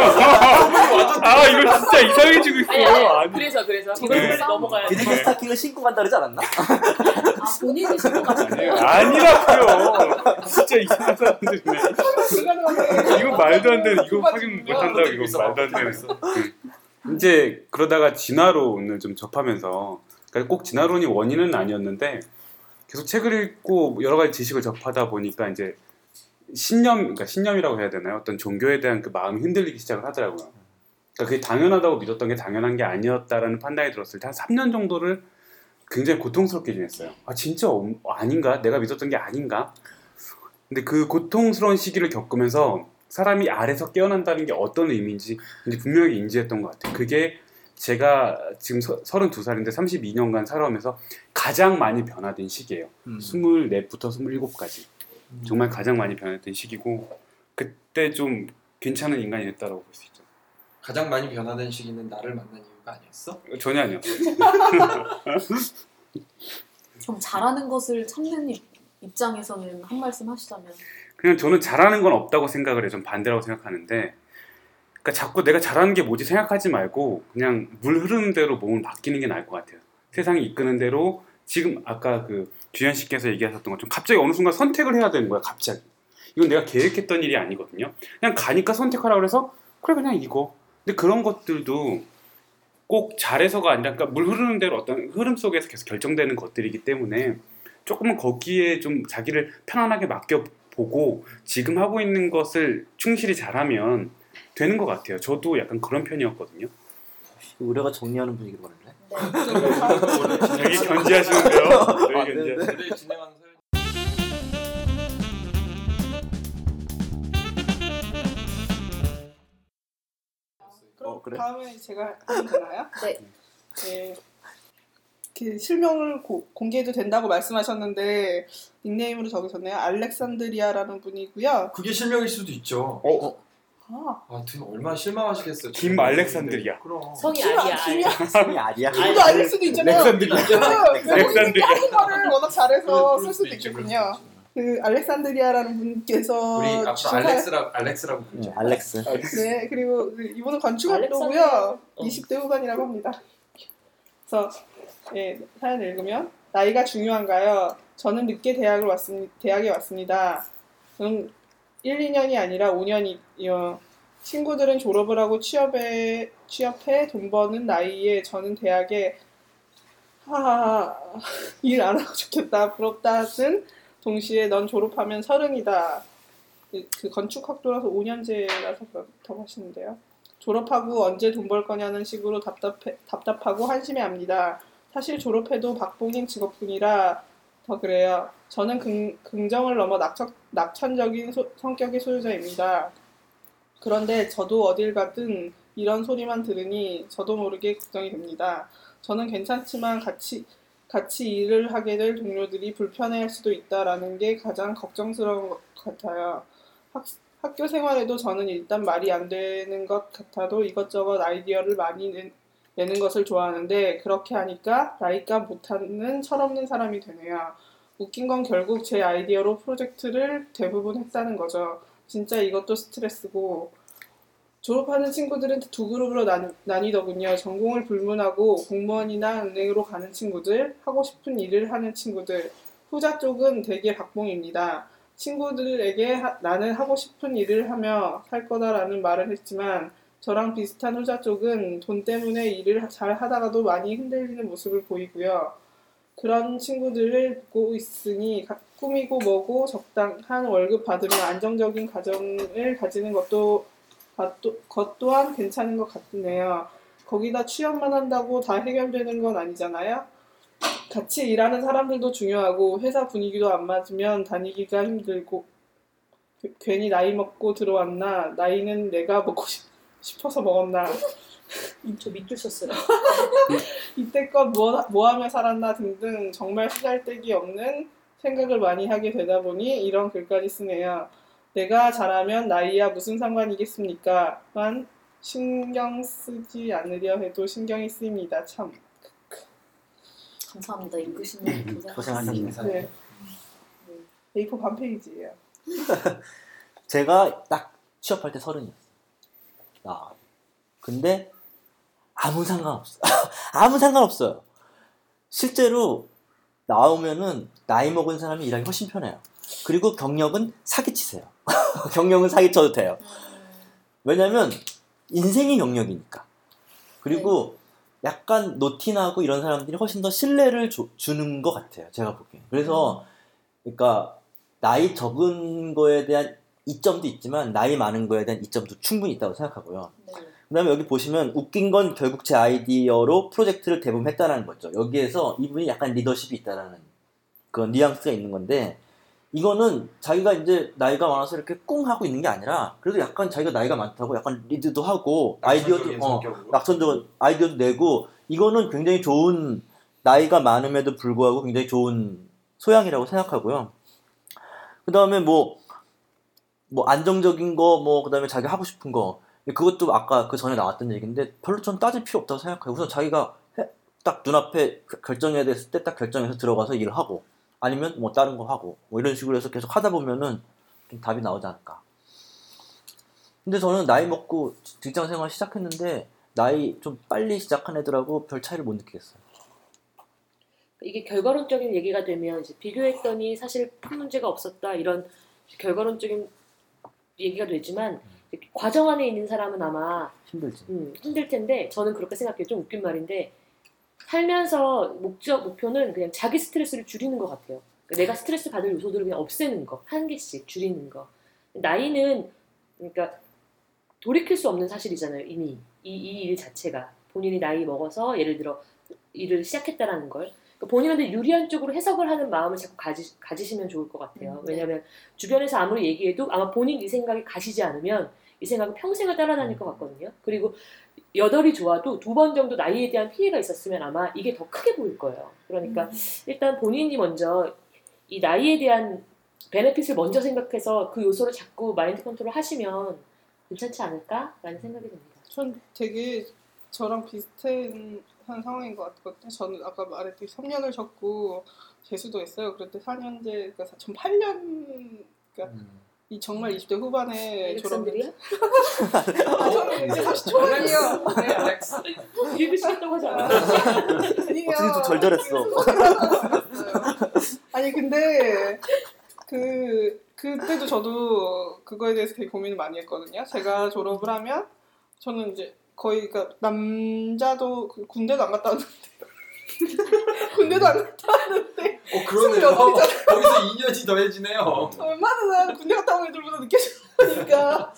아 이거 진짜 이상해지고 아니 있어요. 아니 그래서 그래서 네. 넘어가야 돼. 비둘기 스타킹을 신고 간다 그러지 않았나? 아 본인이 신고 가시네요. 아니라고요. 진짜 이상한 사람들이네. 이거 이거 말도 안 되는 이거 확인 못 한다고 이거 말도 안 되는. 응. 이제 그러다가 진화론을 좀 접하면서 그러니까 꼭 진화론이 원인은 아니었는데 계속 책을 읽고 여러 가지 지식을 접하다 보니까 이제 신념, 그러니까 신념이라고 해야 되나요? 어떤 종교에 대한 그 마음이 흔들리기 시작을 하더라고요. 그러니까 그게 당연하다고 믿었던 게 당연한 게 아니었다라는 판단이 들었을 때 한 3년 정도를 굉장히 고통스럽게 지냈어요. 아 진짜 어- 아닌가? 내가 믿었던 게 아닌가? 근데 그 고통스러운 시기를 겪으면서 사람이 아래서 깨어난다는 게 어떤 의미인지 분명히 인지했던 것 같아요. 그게 제가 지금 서, 32살인데 32년간 살아오면서 가장 많이 변화된 시기예요. 음. 24부터 27까지. 정말 가장 많이 변했던 시기고 그때 좀 괜찮은 인간이 됐다고 볼 수 있죠. 가장 많이 변화된 시기는 나를 만난 이유가 아니었어? 전혀 아니었어요. 좀 잘하는 것을 입- 입장에서는 한 말씀 하시자면 그냥 저는 잘하는 건 없다고 생각을 해요. 전 반대라고 생각하는데, 그러니까 자꾸 내가 잘하는 게 뭐지 생각하지 말고 그냥 물 흐르는 대로 몸을 맡기는 게 나을 것 같아요. 세상이 이끄는 대로 지금 아까 그 주현 씨께서 얘기하셨던 것처럼 갑자기 어느 순간 선택을 해야 되는 거야. 갑자기 이건 내가 계획했던 일이 아니거든요. 그냥 가니까 선택하라 그래서 그래 그냥 이거. 근데 그런 것들도 꼭 잘해서가 아니라 그러니까 물 흐르는 대로 어떤 흐름 속에서 계속 결정되는 것들이기 때문에 조금은 거기에 좀 자기를 편안하게 맡겨 보고 지금 하고 있는 것을 충실히 잘하면 되는 것 같아요. 저도 약간 그런 편이었거든요. 의뢰가 정리하는 분위기로 가는데. 되게 견지하시는데요. 아, 되게 네. 우리 진행하는 설 그럼 어, 그래? 다음에 제가 하면 되나요? 네. 네. 그 실명을 고- 공개해도 된다고 말씀하셨는데 닉네임으로 적으셨네요. 알렉산드리아라는 분이고요. 그게 실명일 수도 있죠. 어, 아, 아, 등 얼마나 실망하시겠어요. 김 알렉산드리아. 그럼. 성이 김- 아니야. 김이야. 성이 아니야. 이거 아닐 수도 있잖아요. 렉산드리아. 그 외국인들이 알렉산드리아. 한국말을 워낙 잘해서 쓸 수도 있겠군요. 그 알렉산드리아라는 분께서 우리 앞으로 주사- 알렉스라 알렉스라고 네, 부르죠. 알렉스. 네, 그리고 그 이분은 건축학도고요. 알렉산드리아. 어. 20대 후반이라고 합니다. 그래서 예, 사연 읽으면 나이가 중요한가요? 저는 늦게 대학을 왔습니다. 대학에 왔습니다. 저는 1, 2년이 아니라 5년이요. 친구들은 졸업을 하고 취업에 취업해 돈 버는 나이에 저는 대학에 하하하 일 안 하고 좋겠다 부럽다는 동시에 넌 졸업하면 서른이다. 그- 그 건축학도라서 5년제라서 그렇다고 하시는데요. 졸업하고 언제 돈 벌 거냐는 식으로 답답해, 답답하고 한심해 합니다. 사실 졸업해도 박봉인 직업군이라 더 그래요. 저는 긍, 긍정을 넘어 낙천, 낙천적인 소- 성격의 소유자입니다. 그런데 저도 어딜 가든 이런 소리만 들으니 저도 모르게 걱정이 됩니다. 저는 괜찮지만 같이 같이 일을 하게 될 동료들이 불편해할 수도 있다라는 게 가장 걱정스러운 것 같아요. 학, 학교 생활에도 저는 일단 말이 안 되는 것 같아도 이것저것 아이디어를 많이 내, 내는 것을 좋아하는데 그렇게 하니까 나이가 못하는 철없는 사람이 되네요. 웃긴 건 결국 제 아이디어로 프로젝트를 대부분 했다는 거죠. 진짜 이것도 스트레스고 졸업하는 친구들은 두 그룹으로 나뉘, 나뉘 더군요. 전공을 불문하고 공무원이나 은행으로 가는 친구들, 하고 싶은 일을 하는 친구들. 후자 쪽은 대개 박봉입니다. 친구들에게 하- 나는 하고 싶은 일을 하며 살 거다라는 말을 했지만 저랑 비슷한 후자 쪽은 돈 때문에 일을 잘 하다가도 많이 흔들리는 모습을 보이고요. 그런 친구들을 보고 있으니 가- 꾸미고 뭐고 적당한 월급 받으며 안정적인 가정을 가지는 것도 것- 것 또한 괜찮은 것 같네요. 거기다 취업만 한다고 다 해결되는 건 아니잖아요. 같이 일하는 사람들도 중요하고 회사 분위기도 안 맞으면 다니기가 힘들고 그- 괜히 나이 먹고 들어왔나 나이는 내가 먹고 싶, 싶어서 먹었나 저 밑줄 쳤어요. 이때껏 뭐, 뭐 하며 살았나 등등 정말 쓰잘데기 없는 생각을 많이 하게 되다 보니 이런 글까지 쓰네요. 내가 잘하면 나이야 무슨 상관이겠습니까? 만 신경 쓰지 않으려 해도 신경이 쓰입니다. 참. 감사합니다. 읽으시는 음, 고생 고생하셨습니다. 네. A4 반 페이지예요. 제가 딱 취업할 때 서른이었어요. 아, 근데 아무 상관없어. 아무 상관없어요. 실제로 나오면은 나이 먹은 사람이 일하기 훨씬 편해요. 그리고 경력은 사기치세요. 경력은 사기쳐도 돼요. 왜냐면 인생이 경력이니까. 그리고 약간 노티나고 이런 사람들이 훨씬 더 신뢰를 줘- 주는 것 같아요. 제가 보기엔. 그래서 그러니까 나이 적은 거에 대한 이점도 있지만 나이 많은 거에 대한 이점도 충분히 있다고 생각하고요. 네. 그다음에 여기 보시면 웃긴 건 결국 제 아이디어로 프로젝트를 대부분했다는 거죠. 여기에서 이분이 약간 리더십이 있다라는 그런 뉘앙스가 있는 건데 이거는 자기가 이제 나이가 많아서 이렇게 꿍 하고 있는 게 아니라 그래도 약간 자기가 나이가 많다고 약간 리드도 하고 아이디어도 어. 낙천적인 아이디어도 내고 이거는 굉장히 좋은 나이가 많음에도 불구하고 굉장히 좋은 소양이라고 생각하고요. 그 다음에 뭐, 뭐 안정적인 거, 뭐, 그 다음에 자기 하고 싶은 거. 그것도 아까 그 전에 나왔던 얘기인데 별로 전 따질 필요 없다고 생각해요. 우선 자기가 해- 딱 눈앞에 그- 결정해야 됐을 때 딱 결정해서 들어가서 일을 하고 아니면 뭐 다른 거 하고 뭐 이런 식으로 해서 계속 하다 보면은 좀 답이 나오지 않을까. 근데 저는 나이 먹고 직장 생활 시작했는데 나이 좀 빨리 시작한 애들하고 별 차이를 못 느끼겠어요. 이게 결과론적인 얘기가 되면 이제 비교했더니 사실 큰 문제가 없었다 이런 결과론적인 얘기가 되지만 과정 안에 있는 사람은 아마 힘들지. 음, 힘들 텐데 저는 그렇게 생각해요. 좀 웃긴 말인데 살면서 목적 목표는 그냥 자기 스트레스를 줄이는 것 같아요. 그러니까 내가 스트레스 받을 요소들을 그냥 없애는 거, 한 개씩 줄이는 거. 나이는 그러니까 돌이킬 수 없는 사실이잖아요. 이미 이, 이일 자체가 본인이 나이 먹어서 예를 들어 일을 시작했다라는 걸 그러니까 본인한테 유리한 쪽으로 해석을 하는 마음을 자꾸 가지, 가지시면 좋을 것 같아요. 음, 네. 왜냐하면 주변에서 아무리 얘기해도 아마 본인 이 생각이 가시지 않으면 이 생각은 평생을 따라다닐 것 같거든요. 그리고 여덟이 좋아도 두 번 정도 나이에 대한 피해가 있었으면 아마 이게 더 크게 보일 거예요. 그러니까 음. 일단 본인이 먼저 이 나이에 대한 베네핏을 먼저 생각해서 그 요소를 자꾸 마인드 컨트롤 하시면 괜찮지 않을까라는 생각이 듭니다. 전 되게 저랑 비슷한 상황인 것 같거든요. 저는 아까 말했듯이 3년을 적고 재수도 했어요. 그때 4년제, 그러니까 전 8년, 그러니까 이 정말 20대 후반에 알렉산드리아? 아, 저는 이제 30 초반이에요. 네, 알렉스. 읽으시겠다고 하지 않아요? 아니요. 어떻게 좀 절절했어. 아니 근데 그 그때도 저도 그거에 대해서 되게 고민을 많이 했거든요. 제가 졸업을 하면 저는 이제 거의 그러니까 남자도 그 군대도 안 갔다 왔는데 군대도 안 갔다 왔는데 어 그러네요. 거기서 2년이 더해지네요. 얼마나 군대 갔다 온 애들보다 늦게 졸업하니까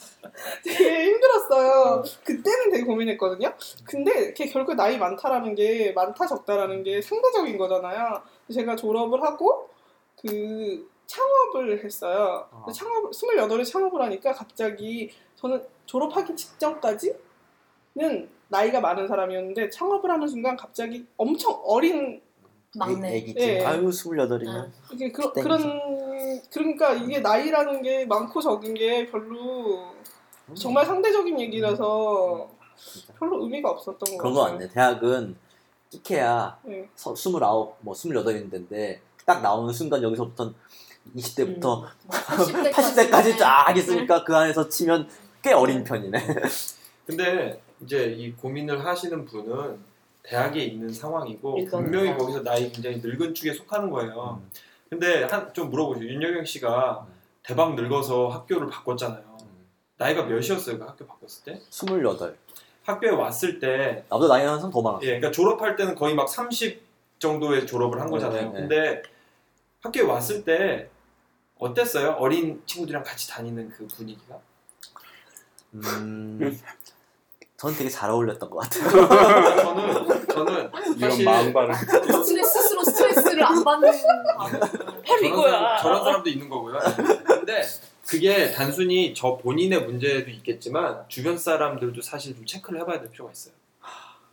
되게 힘들었어요. 그때는 되게 고민했거든요. 근데 결국 나이 많다라는 게 많다 적다라는 게 상대적인 거잖아요. 제가 졸업을 하고 그 창업을 했어요. 아. 창업 28에 창업을 하니까 갑자기 저는 졸업하기 직전까지 는 나이가 많은 사람이었는데 창업을 하는 순간 갑자기 엄청 어린 막내. 애기지. 예. 아유 스물여덟이면. 이게 그. 그런 그러니까 이게 나이라는 게 많고 적은 게 별로 정말 상대적인 얘기라서 별로 의미가 없었던 것 그런 거 같아요. 같네. 대학은 끼케야 네. 서- 스물아홉, 뭐 스물여덟인데 딱 나오는 순간 여기서부터 20대부터 뭐 80대까지, 80대까지 쫙 있으니까 그 안에서 치면 꽤 어린 편이네. 근데 이제 이 고민을 하시는 분은 대학에 있는 상황이고 분명히. 거기서 나이 굉장히 늙은 축에 속하는 거예요. 근데 한 좀 물어보세요. 윤여경 씨가 대박 늙어서 학교를 바꿨잖아요. 나이가 몇이었어요? 그 학교 바꿨을 때? 스물여덟. 학교에 왔을 때 나보다 나이 많은 사람 더 많았어. 예, 그러니까 졸업할 때는 거의 막 30 정도에 졸업을 한 거잖아요. 네, 네. 근데 학교에 왔을 때 어땠어요? 어린 친구들이랑 같이 다니는 그 분위기가? 음, 전 되게 잘 어울렸던 것 같아요. 저는 저는 이런 사실 마음가를 스트레스 스스로 스트레스를 안 받는 할 저런, 이거야. 사람, 저런 사람도 있는 거고요. 근데 그게 단순히 저 본인의 문제도 있겠지만 주변 사람들도 사실 좀 체크를 해봐야 될 필요가 있어요.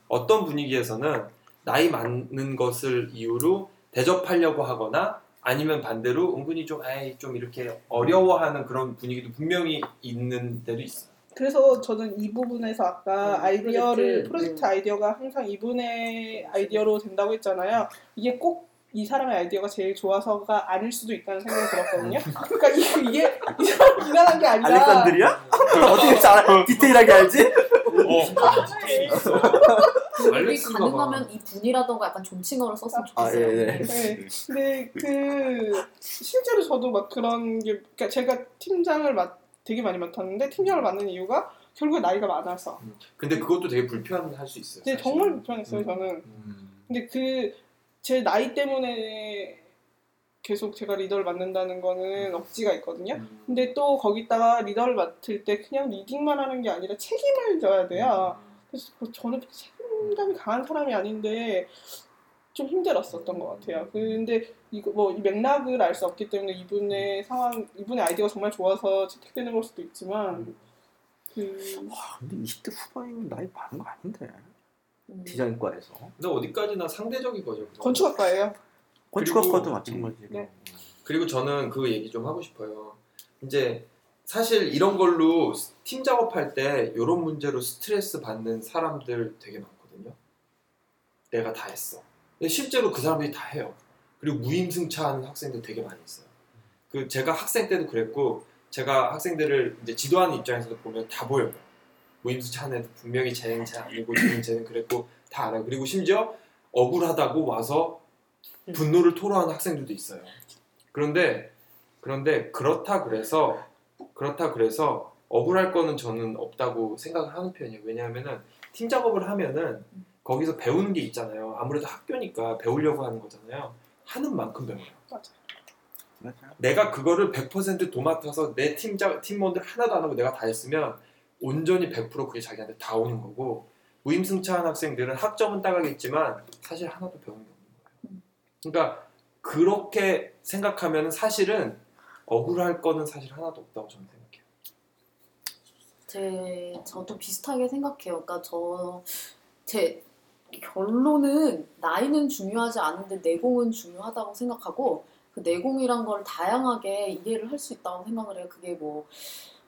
어떤 분위기에서는 나이 많은 것을 이유로 대접하려고 하거나 아니면 반대로 은근히 좀 에이 좀 이렇게 어려워하는 그런 분위기도 분명히 있는 데도 있어요. 그래서 저는 이 부분에서 아까 음, 아이디어를 프로젝트, 프로젝트 음. 아이디어가 항상 이분의 아이디어로 된다고 했잖아요. 이게 꼭 이 사람의 아이디어가 제일 좋아서가 아닐 수도 있다는 생각이 들었거든요. 그러니까 이- 이게 이 사람 비난한 게 아니라 알렉산드리아? 어떻게 잘 디테일하게 알지? 우리 알렉스인가 봐. 가능하면 이 분이라던가 약간 존칭어를 썼으면 아, 좋겠어요. 예, 예. 네. 근데 그 실제로 저도 막 그런 게 그러니까 제가 팀장을 맡 되게 많이 맡았는데 팀장을 맡는 이유가 결국에 나이가 많아서. 근데 그것도 되게 불편할 수 있어요. 사실. 정말 불편했어요 음. 저는. 음. 근데 그 제 나이 때문에 계속 제가 리더를 맡는다는 거는 억지가 있거든요. 음. 근데 또 거기다가 리더를 맡을 때 그냥 리딩만 하는 게 아니라 책임을 져야 돼요. 그래서 그 저는 책임감이 강한 사람이 아닌데 좀 힘들었었던 것 같아요. 근데 이거 뭐 이 맥락을 알 수 없기 때문에 이분의 상황, 이분의 아이디어가 정말 좋아서 채택되는 걸 수도 있지만 그 와, 근데 20대 후반이면 나이 많은 거 아닌데. 음. 디자인과에서. 근데 어디까지나 상대적인 거죠. 건축학과예요. 건축학과도 마찬가지고. 네. 그리고 저는 그 얘기 좀 하고 싶어요. 이제 사실 이런 걸로 팀 작업할 때 이런 문제로 스트레스 받는 사람들 되게 많거든요. 내가 다 했어. 실제로 그 사람들이 다 해요. 그리고 무임승차하는 학생들 되게 많이 있어요. 그 제가 학생 때도 그랬고 제가 학생들을 이제 지도하는 입장에서도 보면 다 보여요. 무임승차하는 애들 분명히 쟤는 쟤 아니고 쟤는 쟤는 그랬고 다 알아요. 그리고 심지어 억울하다고 와서 분노를 토로하는 학생들도 있어요. 그런데 그런데 그렇다 그래서 그렇다 그래서 억울할 거는 저는 없다고 생각을 하는 편이에요. 왜냐하면은 팀 작업을 하면은 거기서 배우는 게 있잖아요. 아무래도 학교니까 배우려고 하는 거잖아요. 하는 만큼 배워요. 맞아. 내가 그거를 100% 도맡아서 내 팀자 팀원들 하나도 안 하고 내가 다 했으면 온전히 100% 그게 자기한테 다 오는 거고 무임승차한 학생들은 학점은 따가겠지만 사실 하나도 배우는 게 없는 거예요. 그러니까 그렇게 생각하면 사실은 억울할 거는 사실 하나도 없다고 저는 생각해요. 제 저도 비슷하게 생각해요. 그러니까 저 제 결론은 나이는 중요하지 않은데 내공은 중요하다고 생각하고 그 내공이란 걸 다양하게 이해를 할 수 있다고 생각을 해요. 그게 뭐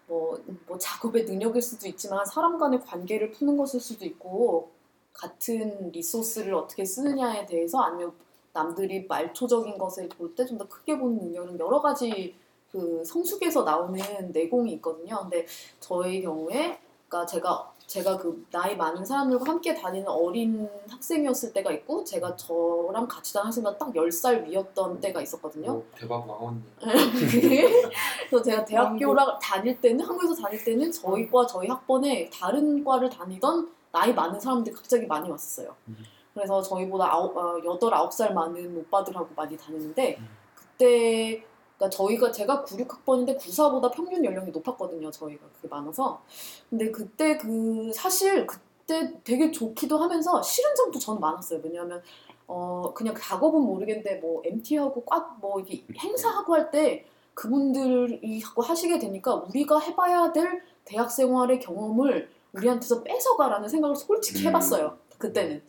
뭐, 뭐 작업의 능력일 수도 있지만 사람 간의 관계를 푸는 것일 수도 있고 같은 리소스를 어떻게 쓰느냐에 대해서 아니면 남들이 말초적인 것을 볼 때 좀 더 크게 보는 능력은 여러 가지 그 성숙에서 나오는 내공이 있거든요. 근데 저의 경우에 그러니까 제가 제가 그 나이 많은 사람들과 함께 다니는 어린 학생이었을 때가 있고 제가 저랑 같이 다니는 학생보다 딱 10살 위였던 때가 있었거든요. 오, 대박 왕언니. 그래서 제가 대학교를 다닐 때는 한국에서 다닐 때는 저희 과 저희 학번에 다른 과를 다니던 나이 많은 사람들이 갑자기 많이 왔었어요. 음. 그래서 저희보다 아홉, 어, 여덟 아홉 살 많은 오빠들하고 많이 다녔는데 음. 그때 그러니까 저희가 제가 96학번인데 94보다 평균 연령이 높았거든요. 저희가 그게 많아서. 근데 그때 그 사실 그때 되게 좋기도 하면서 싫은 점도 저는 많았어요. 왜냐하면 어 그냥 작업은 모르겠는데 뭐 MT하고 꽉 뭐 이게 행사하고 할 때 그분들이 하고 하시게 되니까 우리가 해봐야 될 대학 생활의 경험을 우리한테서 뺏어가라는 생각을 솔직히 음. 해봤어요. 그때는.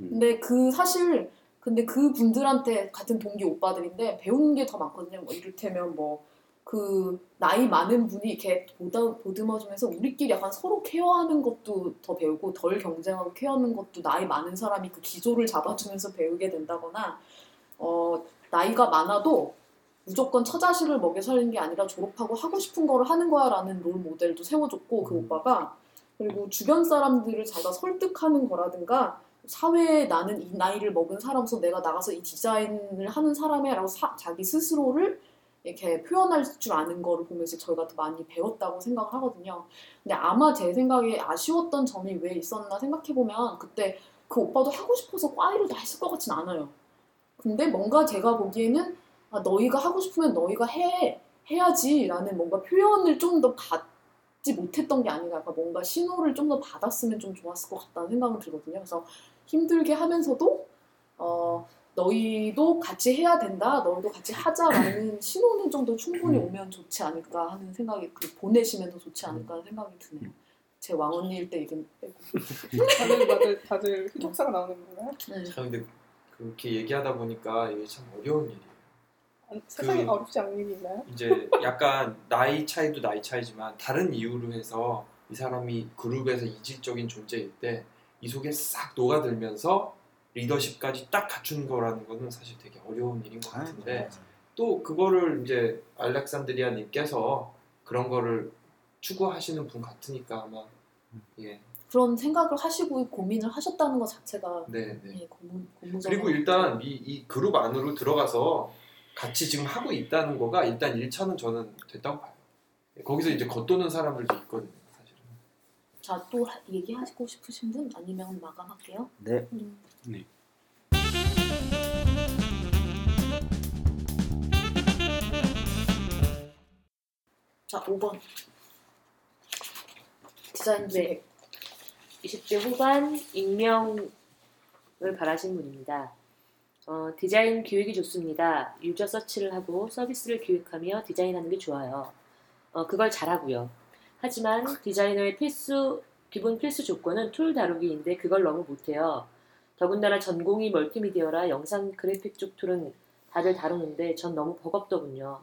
음. 근데 그 사실 근데 그 분들한테 같은 동기 오빠들인데 배우는 게 더 많거든요. 뭐 이를테면 뭐 그 나이 많은 분이 이렇게 보다 보듬어주면서 우리끼리 약간 서로 케어하는 것도 더 배우고 덜 경쟁하고 케어하는 것도 나이 많은 사람이 그 기조를 잡아주면서 배우게 된다거나 어 나이가 많아도 무조건 처자식을 먹여 살리는 게 아니라 졸업하고 하고 싶은 거를 하는 거야라는 롤 모델도 세워줬고 그 오빠가 그리고 주변 사람들을 자기가 설득하는 거라든가 사회에 나는 이 나이를 먹은 사람으로서 내가 나가서 이 디자인을 하는 사람이라고 사- 자기 스스로를 이렇게 표현할 줄 아는 거를 보면서 저희가 더 많이 배웠다고 생각을 하거든요. 근데 아마 제 생각에 아쉬웠던 점이 왜 있었나 생각해보면 그때 그 오빠도 하고 싶어서 과일을 다 했을 것 같진 않아요. 근데 뭔가 제가 보기에는 아, 너희가 하고 싶으면 너희가 해 해야지 라는 뭔가 표현을 좀 더 받지 못했던 게 아닌가. 뭔가 신호를 좀 더 받았으면 좀 좋았을 것 같다는 생각은 들거든요. 그래서 힘들게 하면서도 어, 너희도 같이 해야 된다, 너희도 같이 하자라는 신호는 좀더 충분히 음. 오면 좋지 않을까 하는 생각이 그 보내시면 더 좋지 않을까 하는 생각이 드네요. 제 왕언니일 때 얘기는 빼고. 다들 다들 다들 흑역사가 나오는 건가요? 네. 참 근데 그렇게 얘기하다 보니까 이게 참 어려운 일이에요. 아니, 세상에 그- 어렵지 않은 일이 있나요? 이제 약간 나이 차이도 나이 차이지만 다른 이유로 해서 이 사람이 그룹에서 이질적인 존재일 때 이 속에 싹 녹아들면서 리더십까지 딱 갖춘 거라는 거는 사실 되게 어려운 일인 것 같은데 또 그거를 이제 알렉산드리아 님께서 그런 거를 추구하시는 분 같으니까 아마 예, 그런 생각을 하시고 고민을 하셨다는 것 자체가 네, 네. 예, 고무적인 그리고 일단 이, 이 그룹 안으로 들어가서 같이 지금 하고 있다는 거가 일단 1차는 저는 됐다고 봐요. 거기서 이제 겉도는 사람들도 있거든요. 자, 또 하- 얘기하시고 싶으신 분 아니면 마감할게요. 네. 네. 자, 5번. 디자인 네. 기획. 20대 후반 익명을 바라신 분입니다. 어, 디자인 기획이 좋습니다. 유저 서치를 하고 서비스를 기획하며 디자인하는 게 좋아요. 어, 그걸 잘하고요. 하지만 디자이너의 필수 기본 필수 조건은 tool 다루기인데 그걸 너무 못해요. 더군다나 전공이 멀티미디어라 영상 그래픽 쪽 tool은 다들 다루는데 전 너무 버겁더군요.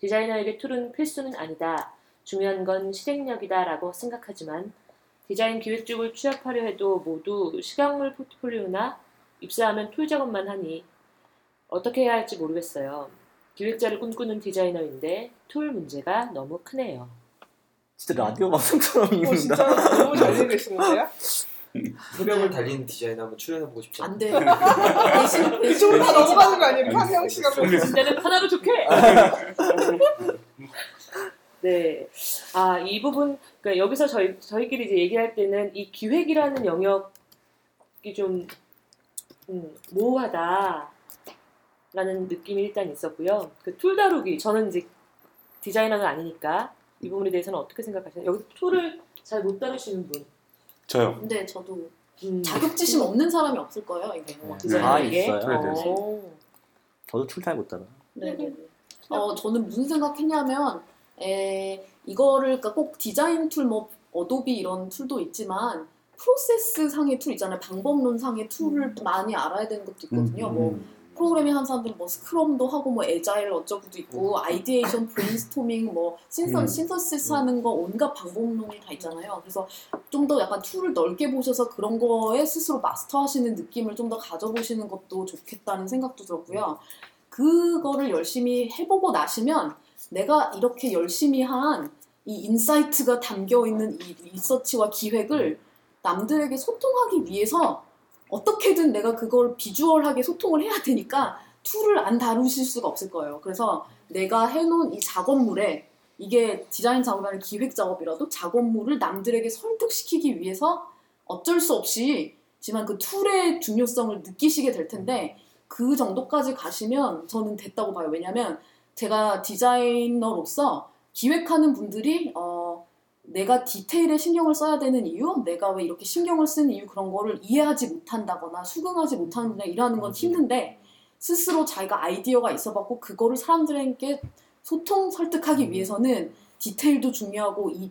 디자이너에게 tool은 필수는 아니다. 중요한 건 실행력이다라고 생각하지만 디자인 기획 쪽을 취업하려 해도 모두 시각물 포트폴리오나 입사하면 tool 작업만 하니 어떻게 해야 할지 모르겠어요. 기획자를 꿈꾸는 디자이너인데 tool 문제가 너무 크네요. 진짜 라디오 방송처럼 어, 읽는다. 진짜 너무 잘 읽으시는데요? 새벽을 달리는 디자이너 한번 출연해보고 싶지 않아요? 안 돼. 대신 이쪽으로 다 넘어가는 거 아니에요? 한명 씨가 진짜는 하나로 좋게. 네. 아, 이 부분, 그러니까 여기서 저희, 저희끼리 이제 얘기할 때는 이 기획이라는 영역이 좀, 음, 모호하다. 라는 느낌이 일단 있었고요. 그 tool 다루기, 저는 이제 디자이너가 아니니까 이 부분에 대해서는 어떻게 생각하시나요? 여기 tool을 잘못 다루시는 분. 저요. 근데 저도 음. 자격지심 없는 사람이 없을 거예요, 이게. 네. 아, 디자이너에게. 있어요. tool에 대해서. 어. 저도 tool 잘 못 다뤄. 네네네. 어, 저는 무슨 생각했냐면, 에, 이거를, 그러니까 꼭 디자인 tool, 뭐, Adobe 이런 tool도 있지만, 프로세스 상의 툴 있잖아요. 방법론 상의 툴을 많이 알아야 되는 것도 있거든요. 뭐, 프로그래밍 하는 사람들은 뭐 scrum도 하고 뭐 agile 어쩌고도 있고 ideation 브레인스토밍 뭐 신선 음. synthesis 하는 거 온갖 방법론이 다 있잖아요. 그래서 좀 더 약간 툴을 넓게 보셔서 그런 거에 스스로 마스터하시는 느낌을 좀 더 가져보시는 것도 좋겠다는 생각도 들었고요. 그거를 열심히 해보고 나시면 내가 이렇게 열심히 한 이 insight가 담겨 있는 이 리서치와 기획을 남들에게 소통하기 위해서 어떻게든 내가 그걸 비주얼하게 소통을 해야 되니까 툴을 안 다루실 수가 없을 거예요. 그래서 내가 해놓은 이 작업물에 이게 디자인 작업이 아니라 기획 작업이라도 작업물을 남들에게 설득시키기 위해서 어쩔 수 없이 지만 그 툴의 중요성을 느끼시게 될 텐데 그 정도까지 가시면 저는 됐다고 봐요. 왜냐면 제가 디자이너로서 기획하는 분들이 어, 내가 디테일에 신경을 써야 되는 이유, 내가 왜 이렇게 신경을 쓰는 이유 그런 거를 이해하지 못한다거나 수긍하지 못하는 분이 일하는 건 힘든데 스스로 자기가 아이디어가 있어봤고 그거를 사람들에게 소통 설득하기 위해서는 디테일도 중요하고 이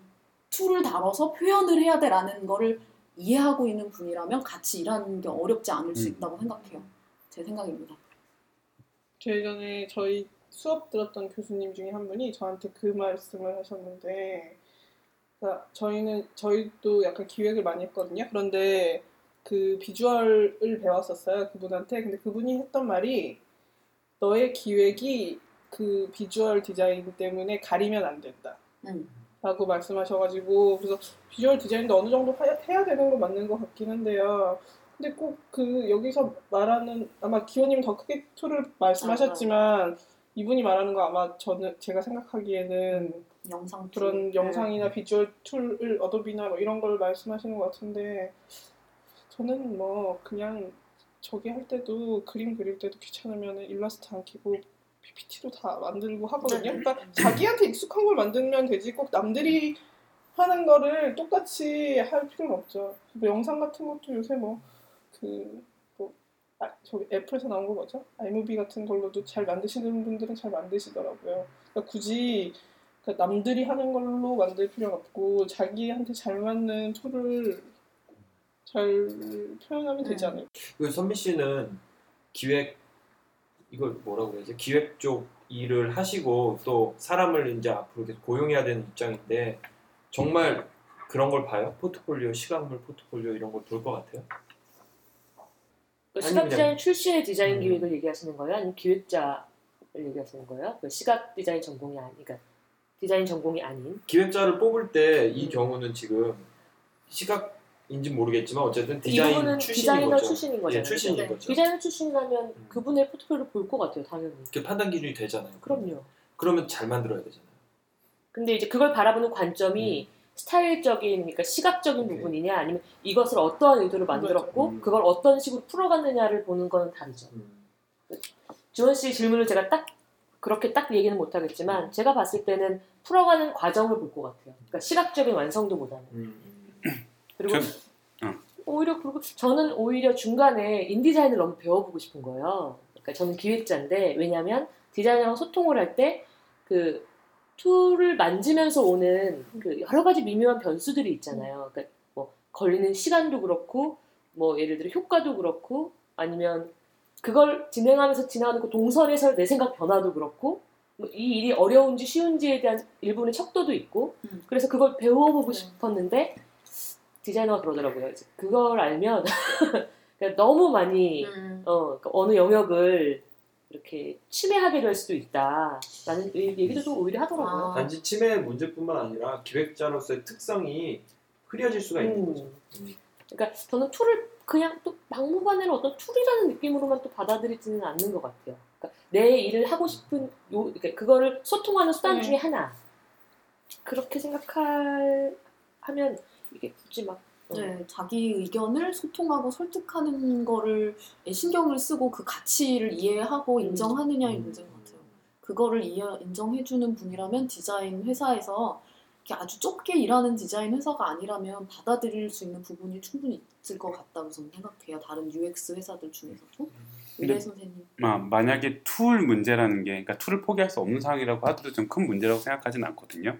툴을 다뤄서 표현을 해야 돼라는 거를 이해하고 있는 분이라면 같이 일하는 게 어렵지 않을 수 음. 있다고 생각해요. 제 생각입니다. 제일 전에 저희 수업 들었던 교수님 중에 한 분이 저한테 그 말씀을 하셨는데 저희는 저희도 약간 기획을 많이 했거든요. 그런데 그 비주얼을 배웠었어요 그분한테. 근데 그분이 했던 말이 너의 기획이 그 비주얼 디자인 때문에 가리면 안 된다. 음. 라고 말씀하셔가지고 그래서 비주얼 디자인도 어느 정도 하- 해야 되는 거 맞는 것 같긴 한데요. 근데 꼭 그 여기서 말하는 아마 기호님 더 크게 툴을 말씀하셨지만 이분이 말하는 거 아마 저는 제가 생각하기에는 영상 툴. 그런 영상이나 비주얼 툴을 Adobe나 뭐 이런 걸 말씀하시는 것 같은데 저는 뭐 그냥 저기 할 때도 그림 그릴 때도 귀찮으면 일러스트 안 키고 PPT로 다 만들고 하거든요. 그러니까 자기한테 익숙한 걸 만들면 되지 꼭 남들이 하는 거를 똑같이 할 필요는 없죠. 뭐 영상 같은 것도 요새 뭐 그 뭐 아, 저기 Apple에서 나온 거 뭐죠? iMovie 같은 걸로도 잘 만드시는 분들은 잘 만드시더라고요. 그러니까 굳이 남들이 하는 걸로 만들 필요는 없고 자기한테 잘 맞는 툴을 잘 표현하면 되지 음. 않을까? 그 선미 씨는 기획 이걸 뭐라고 그러지? 기획 쪽 일을 하시고 또 사람을 이제 앞으로 계속 고용해야 되는 입장인데 정말 그런 걸 봐요? 포트폴리오, 시각물 포트폴리오 이런 걸 볼 것 같아요? 그 아니, 시각 그냥- 디자인 출신의 디자인 음. 기획을 얘기하시는 거예요? 아니면 기획자를 얘기하시는 거예요? 그 시각 디자인 전공이 아니, 그러니까 디자인 전공이 아닌. 기획자를 뽑을 때이 음. 경우는 지금 시각인지 모르겠지만 어쨌든 이 디자인 출신인 디자이너 거죠. 출신인 거잖아요. 예, 출신인 네. 거죠. 디자이너 출신이라면 음. 그분의 포트폴리오를 볼 것 같아요, 당연히. 그 판단 기준이 되잖아요. 그럼요. 그러면 잘 만들어야 되잖아요. 근데 이제 그걸 바라보는 관점이 스타일적인, 그러니까 시각적인 오케이. 부분이냐, 아니면 이것을 어떠한 의도로 만들었고, 음. 그걸 어떤 식으로 풀어갔느냐를 보는 건 다르죠. 음. 지원 씨 질문을 제가 딱 그렇게 딱 얘기는 못하겠지만, 제가 봤을 때는 풀어가는 과정을 볼 것 같아요. 그러니까 시각적인 완성도보다는. 음. 그리고 저- 어. 오히려 그리고 저는 오히려 중간에 인디자인을 너무 배워보고 싶은 거예요. 그러니까 저는 기획자인데 왜냐하면 디자이너랑 소통을 할 때 그 툴을 만지면서 오는 그 여러 가지 미묘한 변수들이 있잖아요. 그러니까 뭐 걸리는 시간도 그렇고 뭐 예를 들어 효과도 그렇고 아니면 그걸 진행하면서 지나가는 그 동선에서 내 생각 변화도 그렇고 뭐이 일이 어려운지 쉬운지에 대한 일부분의 척도도 있고 음. 그래서 그걸 배워보고 네. 싶었는데 디자이너가 그러더라고요. 이제 그걸 알면 그러니까 너무 많이 음. 어, 그러니까 어느 영역을 이렇게 침해하게 될 수도 있다라는 얘기도 좀 오히려 하더라고요. 아. 단지 침해의 문제뿐만 아니라 기획자로서의 특성이 흐려질 수가 있는 음. 거죠. 음. 그러니까 저는 툴을 그냥 또 막무가내로 어떤 툴이라는 느낌으로만 또 받아들이지는 않는 것 같아요. 그러니까 내 일을 하고 싶은 요 그러니까 그거를 소통하는 수단 네. 중에 하나. 그렇게 생각할 하면 이게 굳이 막 어, 네, 자기 의견을 소통하고 설득하는 거를 신경을 쓰고 그 가치를 이해하고 인정하느냐의 음. 문제인 것 같아요. 그거를 이해, 인정해주는 분이라면 디자인 회사에서 아주 좁게 일하는 디자인 회사가 아니라면 받아들일 수 있는 부분이 충분히 있을 것 같다고 저는 생각해요. 다른 UX 회사들 중에서도. 근데- 미래 선생님. 마- 만약에 툴 문제라는 게 그러니까 툴을 포기할 수 없는 상황이라고 하더라도 좀 큰 문제라고 생각하진 않거든요.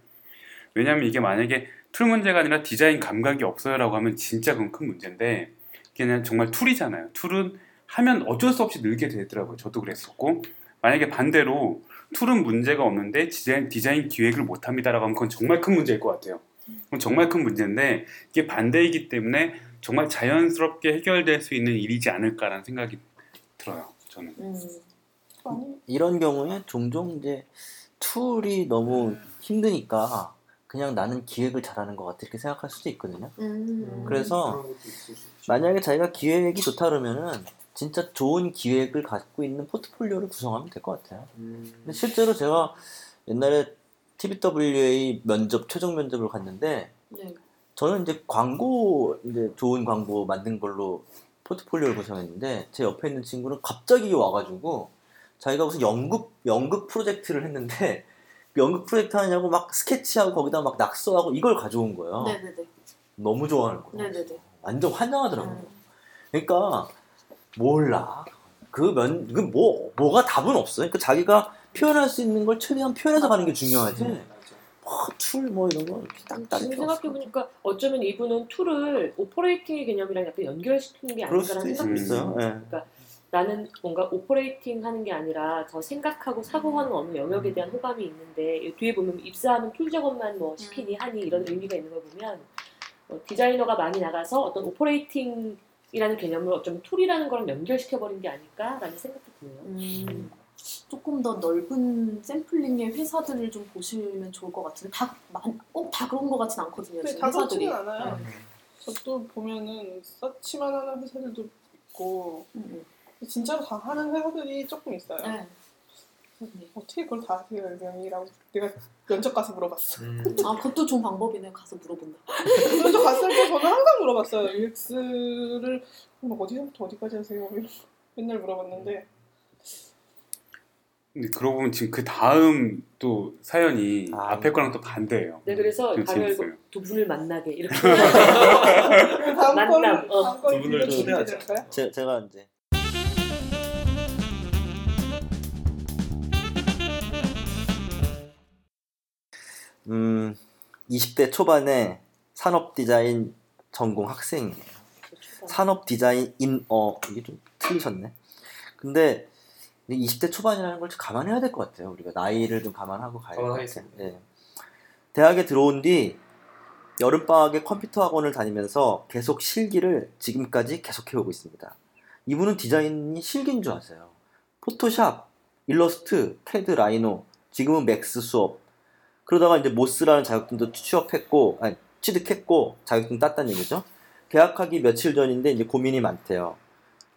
왜냐하면 이게 만약에 툴 문제가 아니라 디자인 감각이 없어요라고 하면 진짜 그건 큰 문제인데 그냥 정말 툴이잖아요. 툴은 하면 어쩔 수 없이 늘게 되더라고요. 저도 그랬었고 만약에 반대로 툴은 문제가 없는데 디자인, 디자인 기획을 못합니다라고 하면 그건 정말 큰 문제일 것 같아요. 그건 정말 큰 문제인데 이게 반대이기 때문에 정말 자연스럽게 해결될 수 있는 일이지 않을까라는 생각이 들어요. 저는. 음. 이런 경우에 종종 이제 툴이 너무 힘드니까 그냥 나는 기획을 잘하는 것 같아 이렇게 생각할 수도 있거든요. 음. 그래서. 만약에 자기가 기획이 좋다 그러면은 진짜 좋은 기획을 갖고 있는 포트폴리오를 구성하면 될 것 같아요. 음. 근데 실제로 제가 옛날에 TBWA 면접 최종 면접을 갔는데 네. 저는 이제 광고 이제 좋은 광고 만든 걸로 포트폴리오를 구성했는데 제 옆에 있는 친구는 갑자기 와가지고 자기가 무슨 연극 연극 프로젝트를 했는데 그 연극 프로젝트 하냐고 막 스케치하고 거기다 막 낙서하고 이걸 가져온 거예요. 네네네. 너무 좋아하는 거예요. 네네네. 완전 환장하더라고요. 음. 그러니까 몰라. 그 면 그 뭐 뭐가 답은 없어요. 그러니까 자기가 표현할 수 있는 걸 최대한 표현해서 가는 게 중요하지. 맞아. 뭐툴 뭐 이런 거 이렇게 딱딱 지금 생각해보니까 어쩌면 이분은 툴을 operating의 개념이랑 약간 연결시키는 게 아닌가라는 생각이 있어요. 들어요. 예. 나는 뭔가 operating 하는 게 아니라 저 생각하고 사고하는 어느 영역에 대한 호감이 있는데 이 뒤에 보면 입사하면 툴 작업만 뭐 시키니 하니 이런 의미가 있는 걸 보면 어, 디자이너가 많이 나가서 어떤 operating 이라는 개념을 어쩌면 툴이라는 거랑 연결시켜버린 게 아닐까라는 생각도 드네요. 음, 조금 더 넓은 샘플링의 회사들을 좀 보시면 좋을 것 같은데 다 꼭 다 그런 것 같진 않거든요. 네, 다 회사들이. 그렇지는 않아요. 네. 저도 보면은 search만 하는 회사들도 있고 음, 진짜로 다 하는 회사들이 조금 있어요. 음. 네. 네. 어떻게 그걸 다 하세요, 이라고 내가 면접 가서 물어봤어. 음. 아 그것도 좋은 방법이네요. 가서 물어본다. 면접 갔을 때 저는 항상 물어봤어요. UX를 어디서부터 어디까지 하세요? 맨날 물어봤는데 근데 그러고 보면 지금 그 다음 또 사연이 아. 앞에 거랑 또 반대예요. 네, 그래서 좀 다른 재밌어요. 두 분을 만나게 이렇게 다음 만남, 어. 두 분을 초대하자. 제가 이제 음 20대 초반에 산업 디자인 전공 학생이에요. 산업 디자인 인 어 이게 좀 틀리셨네. 근데 20대 초반이라는 걸 좀 감안해야 될 것 같아요. 우리가 나이를 좀 감안하고 가야 될것 같아요. 예. 대학에 들어온 뒤 여름 방학에 컴퓨터 학원을 다니면서 계속 실기를 지금까지 계속 해오고 있습니다. 이분은 디자인이 실기인 줄 아세요. Photoshop, 일러스트, 캐드, Rhino, 지금은 Max 수업. 그러다가 이제 MOS라는 자격증도 취업했고, 아니, 취득했고, 자격증 땄다는 얘기죠. 개학하기 며칠 전인데 이제 고민이 많대요.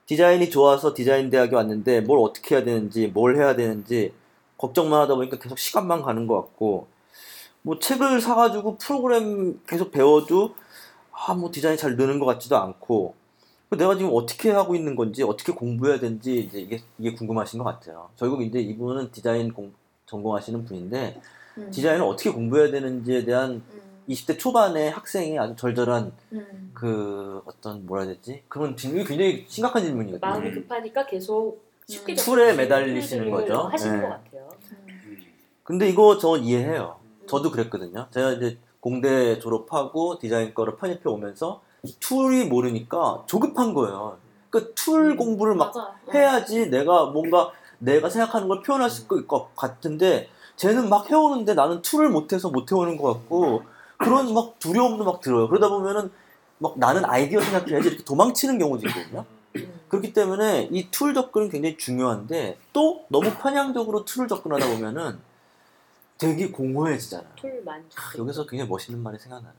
디자인이 좋아서 디자인 대학에 왔는데 뭘 어떻게 해야 되는지, 뭘 해야 되는지 걱정만 하다 보니까 계속 시간만 가는 것 같고, 뭐 책을 사가지고 프로그램 계속 배워도 아 뭐 디자인이 잘 느는 것 같지도 않고 내가 지금 어떻게 하고 있는 건지 어떻게 공부해야 되는지 이제 이게 이게 궁금하신 것 같아요. 결국 이제 이분은 디자인 공- 전공하시는 분인데 음. 디자인을 어떻게 공부해야 되는지에 대한 음. 20대 초반의 학생이 아주 절절한 음. 그 어떤 뭐라 해야 되지 그런 질문이 굉장히 심각한 질문이거든요. 마음이 급하니까 계속 쉽게 음. 툴에 접근하시는 매달리시는 거죠. 하시는 네. 것 같아요. 음. 근데 이거 저 이해해요. 음. 저도 그랬거든요. 제가 이제 공대 졸업하고 디자인 거를 편입해 오면서 툴이 모르니까 조급한 거예요. 그툴 음, 공부를 막 맞아. 해야지 내가 뭔가 내가 생각하는 걸 표현할 수 있을 것 같은데 쟤는 막 해오는데 나는 툴을 못해서 못 해오는 것 같고 그런 막 두려움도 막 들어요. 그러다 보면은 막 나는 아이디어 생각해야지 이렇게 도망치는 경우도 있거든요. 음. 그렇기 때문에 이 툴 접근은 굉장히 중요한데 또 너무 편향적으로 툴을 접근하다 보면은 되게 공허해지잖아요. 툴만. 아, 여기서 굉장히 멋있는 말이 생각나네요.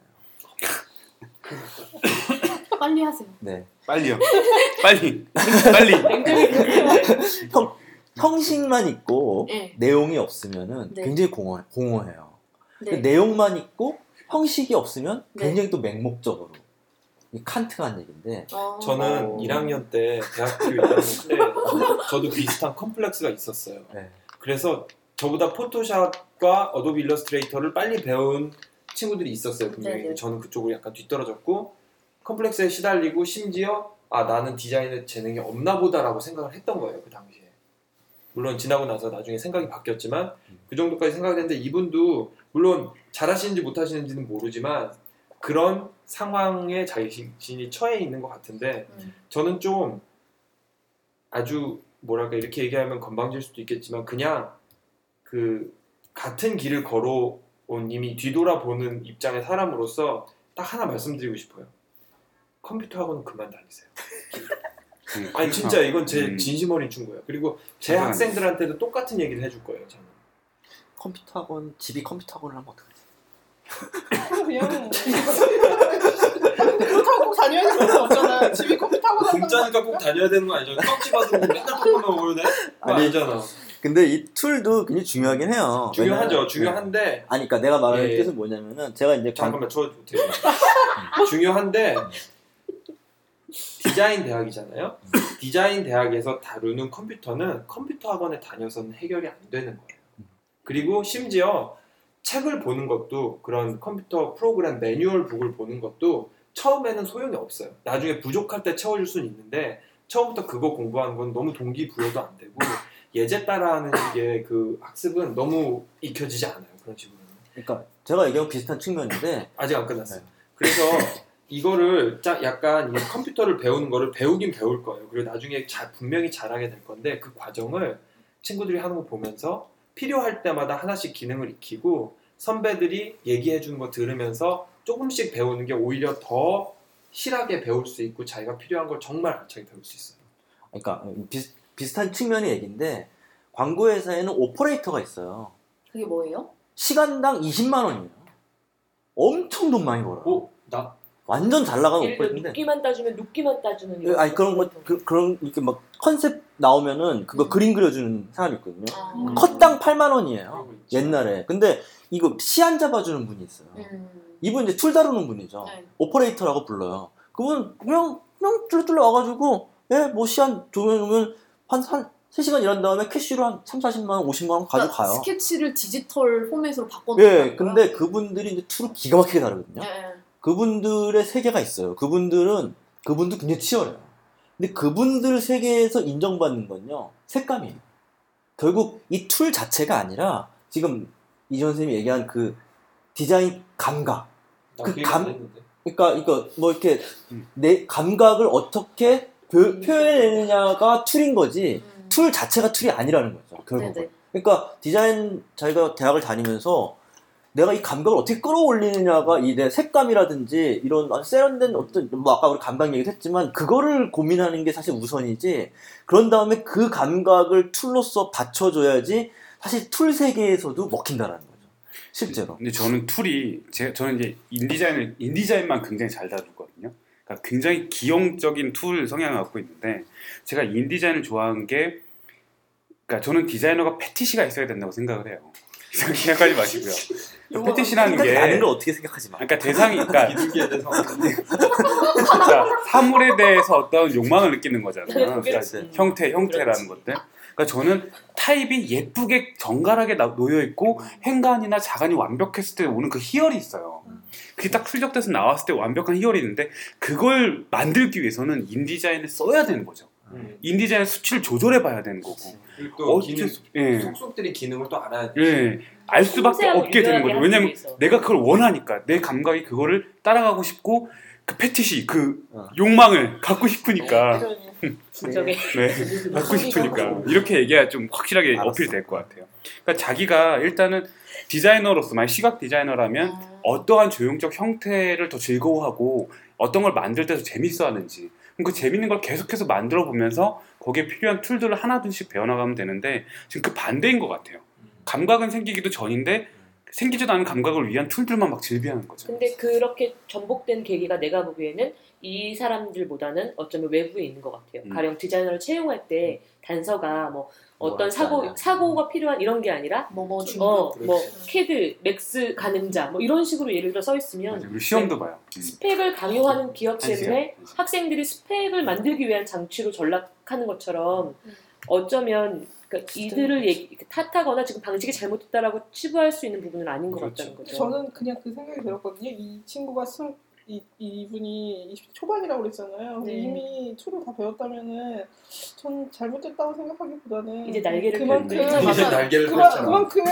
빨리 하세요. 네. 빨리요. 빨리. 빨리. 형, 형식만 있고 네. 내용이 없으면은 네. 굉장히 공허, 공허해요. 네. 내용만 있고 형식이 없으면 네. 굉장히 또 맹목적으로. 이 칸트가 한 얘기인데 어. 저는 어. 1학년 때 대학교 1학년 때 저도 비슷한 컴플렉스가 있었어요. 네. 그래서 저보다 Photoshop과 Adobe Illustrator를 빨리 배운 친구들이 있었어요. 분명히 네네. 저는 그쪽으로 약간 뒤떨어졌고 컴플렉스에 시달리고 심지어 아 나는 디자인에 재능이 없나 보다라고 생각을 했던 거예요 그 당시에. 물론 지나고 나서 나중에 생각이 바뀌었지만 그 정도까지 생각했는데 이분도 물론 잘하시는지 못하시는지는 모르지만 그런 상황에 자신이 처해 있는 것 같은데 음. 저는 좀 아주 뭐랄까 이렇게 얘기하면 건방질 수도 있겠지만 그냥 그 같은 길을 걸어온 이미 뒤돌아보는 입장의 사람으로서 딱 하나 말씀드리고 싶어요. 컴퓨터 학원은 그만 다니세요. 음, 아니 진짜 이건 제 음. 진심 어린 충고예요. 그리고 제 저도 안 학생들한테도 똑같은 얘기를 해줄 거예요. 저는. 컴퓨터 학원 집이 컴퓨터 학원을 하면 어떡하지? 그냥 그렇다고 꼭 다녀야 되는 건 없잖아. 집이 컴퓨터 하고 공짜니까 꼭 다녀야 되는 거 아니죠? 떡지 받으면 맨날 떡만 먹어야 돼? 그거 아니, 아니잖아. 근데 이 툴도 굉장히 중요하긴 해요. 중요하죠. 왜냐면- 네. 중요한데 아니, 그러니까 내가 말하는 예. 뜻은 뭐냐면은 제가 이제 관- 잠깐만 저 못해요. 중요한데 디자인 대학이잖아요. 디자인 대학에서 다루는 컴퓨터는 컴퓨터 학원에 다녀서는 해결이 안 되는 거예요. 그리고 심지어 책을 보는 것도 그런 컴퓨터 프로그램 매뉴얼 북을 보는 것도 처음에는 소용이 없어요. 나중에 부족할 때 채워줄 수는 있는데 처음부터 그거 공부하는 건 너무 동기부여도 안 되고 예제 따라하는 식의 그 학습은 너무 익혀지지 않아요. 그런 식으로. 그러니까 제가 얘기하고 비슷한 측면인데 아직 안 끝났어요. 그래서 이거를 짜- 약간 이 컴퓨터를 배우는 거를 배우긴 배울 거예요. 그리고 나중에 자- 분명히 잘하게 될 건데 그 과정을 친구들이 하는 거 보면서 필요할 때마다 하나씩 기능을 익히고 선배들이 얘기해 주는 거 들으면서 조금씩 배우는 게 오히려 더 실하게 배울 수 있고 자기가 필요한 걸 정말 알차게 배울 수 있어요. 그러니까 비슷, 비슷한 측면의 얘기인데 광고 회사에는 오퍼레이터가 있어요. 그게 뭐예요? 시간당 20만 원이에요. 엄청 돈 많이 벌어. 어? 나 완전 잘 나가는 오퍼레이터인데. 누끼만 따주면 누끼만 따주는 이런 아니 그런 거 그, 그런 이렇게 막 컨셉 나오면은 그거 음. 그림 그려주는 사람이 있거든요. 아. 음. 컷당 8만 원이에요. 있죠. 옛날에. 근데 이거 시안 잡아주는 분이 있어요. 음. 이분 이제 툴 다루는 분이죠. 네. 오퍼레이터라고 불러요. 그분 그냥 그냥 뚫뚫 와가지고 예뭐 시간 조명하면 한한 3시간 일한 다음에 cash로 한 3, 40만 원, 50만 원 그러니까 가져가요. 스케치를 디지털 포맷으로 바꿔놓은 예, 근데 그분들이 이제 툴을 기가 막히게 다루거든요. 예, 그분들의 세계가 있어요. 그분들은 그분도 굉장히 치열해요. 근데 그분들 세계에서 인정받는 건요 색감이에요. 결국 이 툴 자체가 아니라 지금 이전 선생님이 얘기한 그 디자인 감각. 나그그 감-. 그러니까 이거 뭐 이렇게 음. 내 감각을 어떻게 표, 표현해내느냐가 툴인 거지 음. 툴 자체가 툴이 아니라는 거죠. 결국. 네네. 그러니까 디자인 자기가 대학을 다니면서 내가 이 감각을 어떻게 끌어올리느냐가 이 내 색감이라든지 이런 세련된 어떤 뭐 아까 우리 감각 얘기도 했지만 그거를 고민하는 게 사실 우선이지 그런 다음에 그 감각을 툴로서 받쳐줘야지 사실 툴 세계에서도 먹힌다라는 거죠 실제로 근데 저는 툴이 제 저는 이제 InDesign을 InDesign만 굉장히 잘 다루거든요. 그러니까 굉장히 기형적인 툴 성향을 갖고 있는데 제가 InDesign을 좋아하는 게 그러니까 저는 디자이너가 fetish가 있어야 된다고 생각을 해요. 이상하게 생각하지 마시고요. fetish라는 생각이 나는 게걸 어떻게 생각하지 마. 그러니까 대상이 그러니까 대해서 그러니까 사물에 대해서 어떤 욕망을 느끼는 거잖아요. 그러니까. 형태, 형태라는. 것들. 그러니까 저는 타입이 예쁘게 정갈하게 나- 놓여 있고 행간이나 자간이 완벽했을 때 오는 그 희열이 있어요. 그게 딱 출력돼서 나왔을 때 완벽한 희열이 있는데 그걸 만들기 위해서는 인디자인을 써야 되는 거죠. 음. 인디자인 수치를 조절해 봐야 되는 거고. 그리고 또 어째 기능 예. 속속들이 기능을 또 알아야 돼. 예. 알 수밖에 없게 되는 거죠. 왜냐면. 내가 그걸 원하니까 내 감각이 그거를 따라가고 싶고 그 패티시 그 어. 욕망을 갖고 싶으니까 저게 네 갖고 싶으니까 이렇게 얘기해야 좀 확실하게 알았어. 어필 될 것 같아요. 그러니까 자기가 일단은 디자이너로서 만약 시각 디자이너라면 어떠한 조형적 형태를 더 즐거워하고 어떤 걸 만들 때도 재밌어하는지 그 재밌는 걸 계속해서 만들어 보면서 거기에 필요한 툴들을 하나둘씩 배워나가면 되는데 지금 그 반대인 것 같아요. 감각은 생기기도 전인데 생기지도 않은 감각을 위한 툴들만 막 즐비하는 거죠. 근데 그렇게 전복된 계기가 내가 보기에는 이 사람들보다는 어쩌면 외부에 있는 것 같아요. 음. 가령 디자이너를 채용할 때 단서가 뭐 어떤 뭐 사고 할지 사고가 필요한 이런 게 아니라 뭐뭐 중어 뭐. 캐드, Max 가늠자 뭐 이런 식으로 예를 들어 써. 있으면 시험도 봐요. 음. 스펙을 강요하는 기업 한시간. 때문에 학생들이 스펙을 만들기 위한 장치로 전락하는 것처럼 어쩌면 그 이들을 얘기, 탓하거나 지금 방식이 잘못됐다라고 치부할 수 있는 부분은 아닌 것 그렇죠. 같다는 거죠. 저는 그냥 그 생각이 들었거든요. 이 친구가 스, 이, 이분이 20대 초반이라고 그랬잖아요. 네. 이미 툴을 다 배웠다면은 전 잘못됐다고 생각하기보다는 이제 날개를 그만큼. 이제 날개를. 저도 그만큼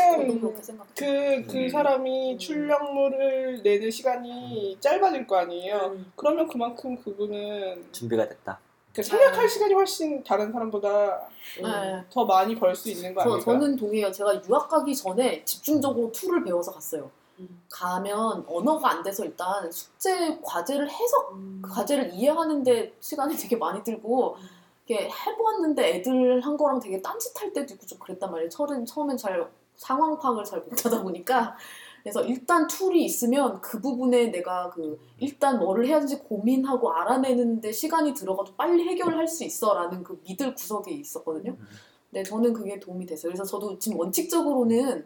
생각해요. 그, 그 음. 사람이 출력물을 내는 시간이 짧아질 거 아니에요. 음. 그러면 그만큼 그분은 준비가 됐다. 그 생각할 시간이 훨씬 다른 사람보다 네. 더 많이 벌 수 있는 거 저, 아닐까? 저는 동의해요. 제가 유학 가기 전에 집중적으로 툴을 배워서 갔어요. 음. 가면 언어가 안 돼서 일단 숙제 과제를 해석 음. 그 과제를 이해하는데 시간이 되게 많이 들고 이렇게 해보았는데 애들 한 거랑 되게 딴짓할 때도 있고 좀 그랬단 말이에요. 처음, 처음엔 잘 상황 파악을 잘 못하다 보니까 그래서 일단 툴이 있으면 그 부분에 내가 그 일단 뭐를 해야 되는지 고민하고 알아내는데 시간이 들어가도 빨리 해결할 수 있어라는 그 믿을 구석이 있었거든요. 네, 저는 그게 도움이 됐어요. 그래서 저도 지금 원칙적으로는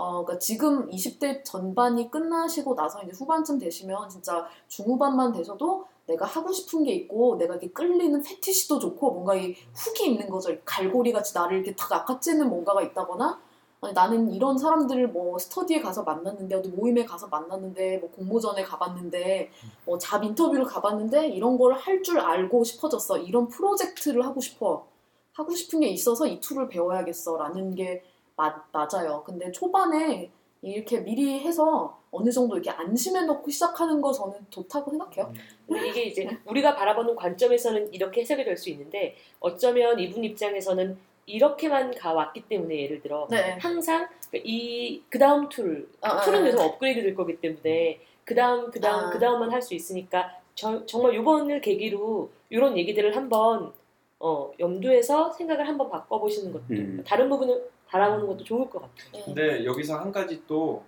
어, 그러니까 지금 20대 전반이 끝나시고 나서 이제 후반쯤 되시면 진짜 중후반만 되셔도 내가 하고 싶은 게 있고 내가 이렇게 끌리는 패티시도 좋고 뭔가 이 훅이 있는 거죠. 갈고리 같이 나를 이렇게 탁 낚아채는 뭔가가 있다거나 아니, 나는 이런 사람들을 뭐 스터디에 가서 만났는데 어디 모임에 가서 만났는데 뭐 공모전에 가봤는데 뭐 잡 인터뷰를 가봤는데 이런 걸 할 줄 알고 싶어졌어. 이런 프로젝트를 하고 싶어. 하고 싶은 게 있어서 이 툴을 배워야겠어라는 게 맞, 맞아요. 근데 초반에 이렇게 미리 해서 어느 정도 이렇게 안심해 놓고 시작하는 거 저는 좋다고 생각해요. 근데 이게 이제 우리가 바라보는 관점에서는 이렇게 해석이 될 수 있는데 어쩌면 이분 입장에서는 이렇게만 해왔기 때문에 예를 들어 네. 항상 이 그 다음 툴 아, 툴은 아, 계속 업그레이드 될 거기 때문에 그 다음 그 다음 아. 그 다음만 할 수 있으니까 저, 정말 이번을 계기로 이런 얘기들을 한번 어, 염두에서 생각을 한번 바꿔보시는 것도 음. 다른 부분을 바라보는 것도 좋을 것 같아요. 네. 근데 여기서 한 가지 또,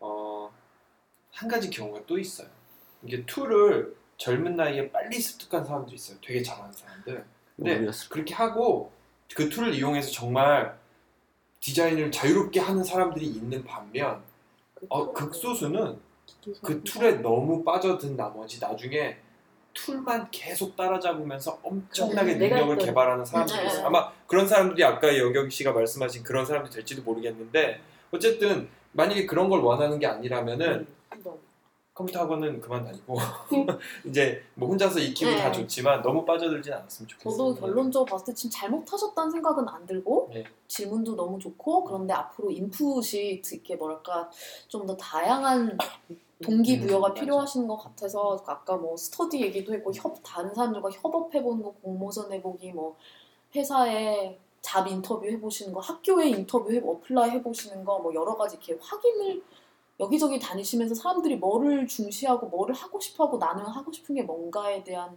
어, 한 가지 경우가 또 있어요. 이게 툴을 젊은 나이에 빨리 습득한 사람도 있어요. 되게 잘하는 사람들. 근데 스- 그렇게 하고 그 툴을 이용해서 정말 디자인을 자유롭게 하는 사람들이 있는 반면 어, 극소수는 그 툴에 너무 빠져든 나머지 나중에 툴만 계속 따라잡으면서 엄청나게 그래, 능력을 했던- 개발하는 사람들이 음, 있어요. 음. 아마 그런 사람들이 아까 영경 씨가 말씀하신 그런 사람들이 될지도 모르겠는데 어쨌든 만약에 그런 걸 원하는 게 아니라면은 음, 한번 컴퓨터 학원은 그만 다니고 이제 뭐 혼자서 익히고 네. 다 좋지만 너무 빠져들진 않았으면 좋겠어요. 저도 결론적으로 봤을 때 지금 잘못하셨다는 생각은 안 들고 네. 질문도 너무 좋고 그런데 앞으로 인풋이 이렇게 뭐랄까 좀 더 다양한 동기부여가 음, 필요하신 것 같아서 아까 뭐 스터디 얘기도 했고 협 사람들과 협업해보는 거 공모전 해보기 뭐 회사에 job interview 해보시는 거 학교에 인터뷰 해 apply 해보시는 거 뭐 여러 가지 이렇게 확인을 여기저기 다니시면서 사람들이 뭐를 중시하고 뭐를 하고 싶어하고 나는 하고 싶은 게 뭔가에 대한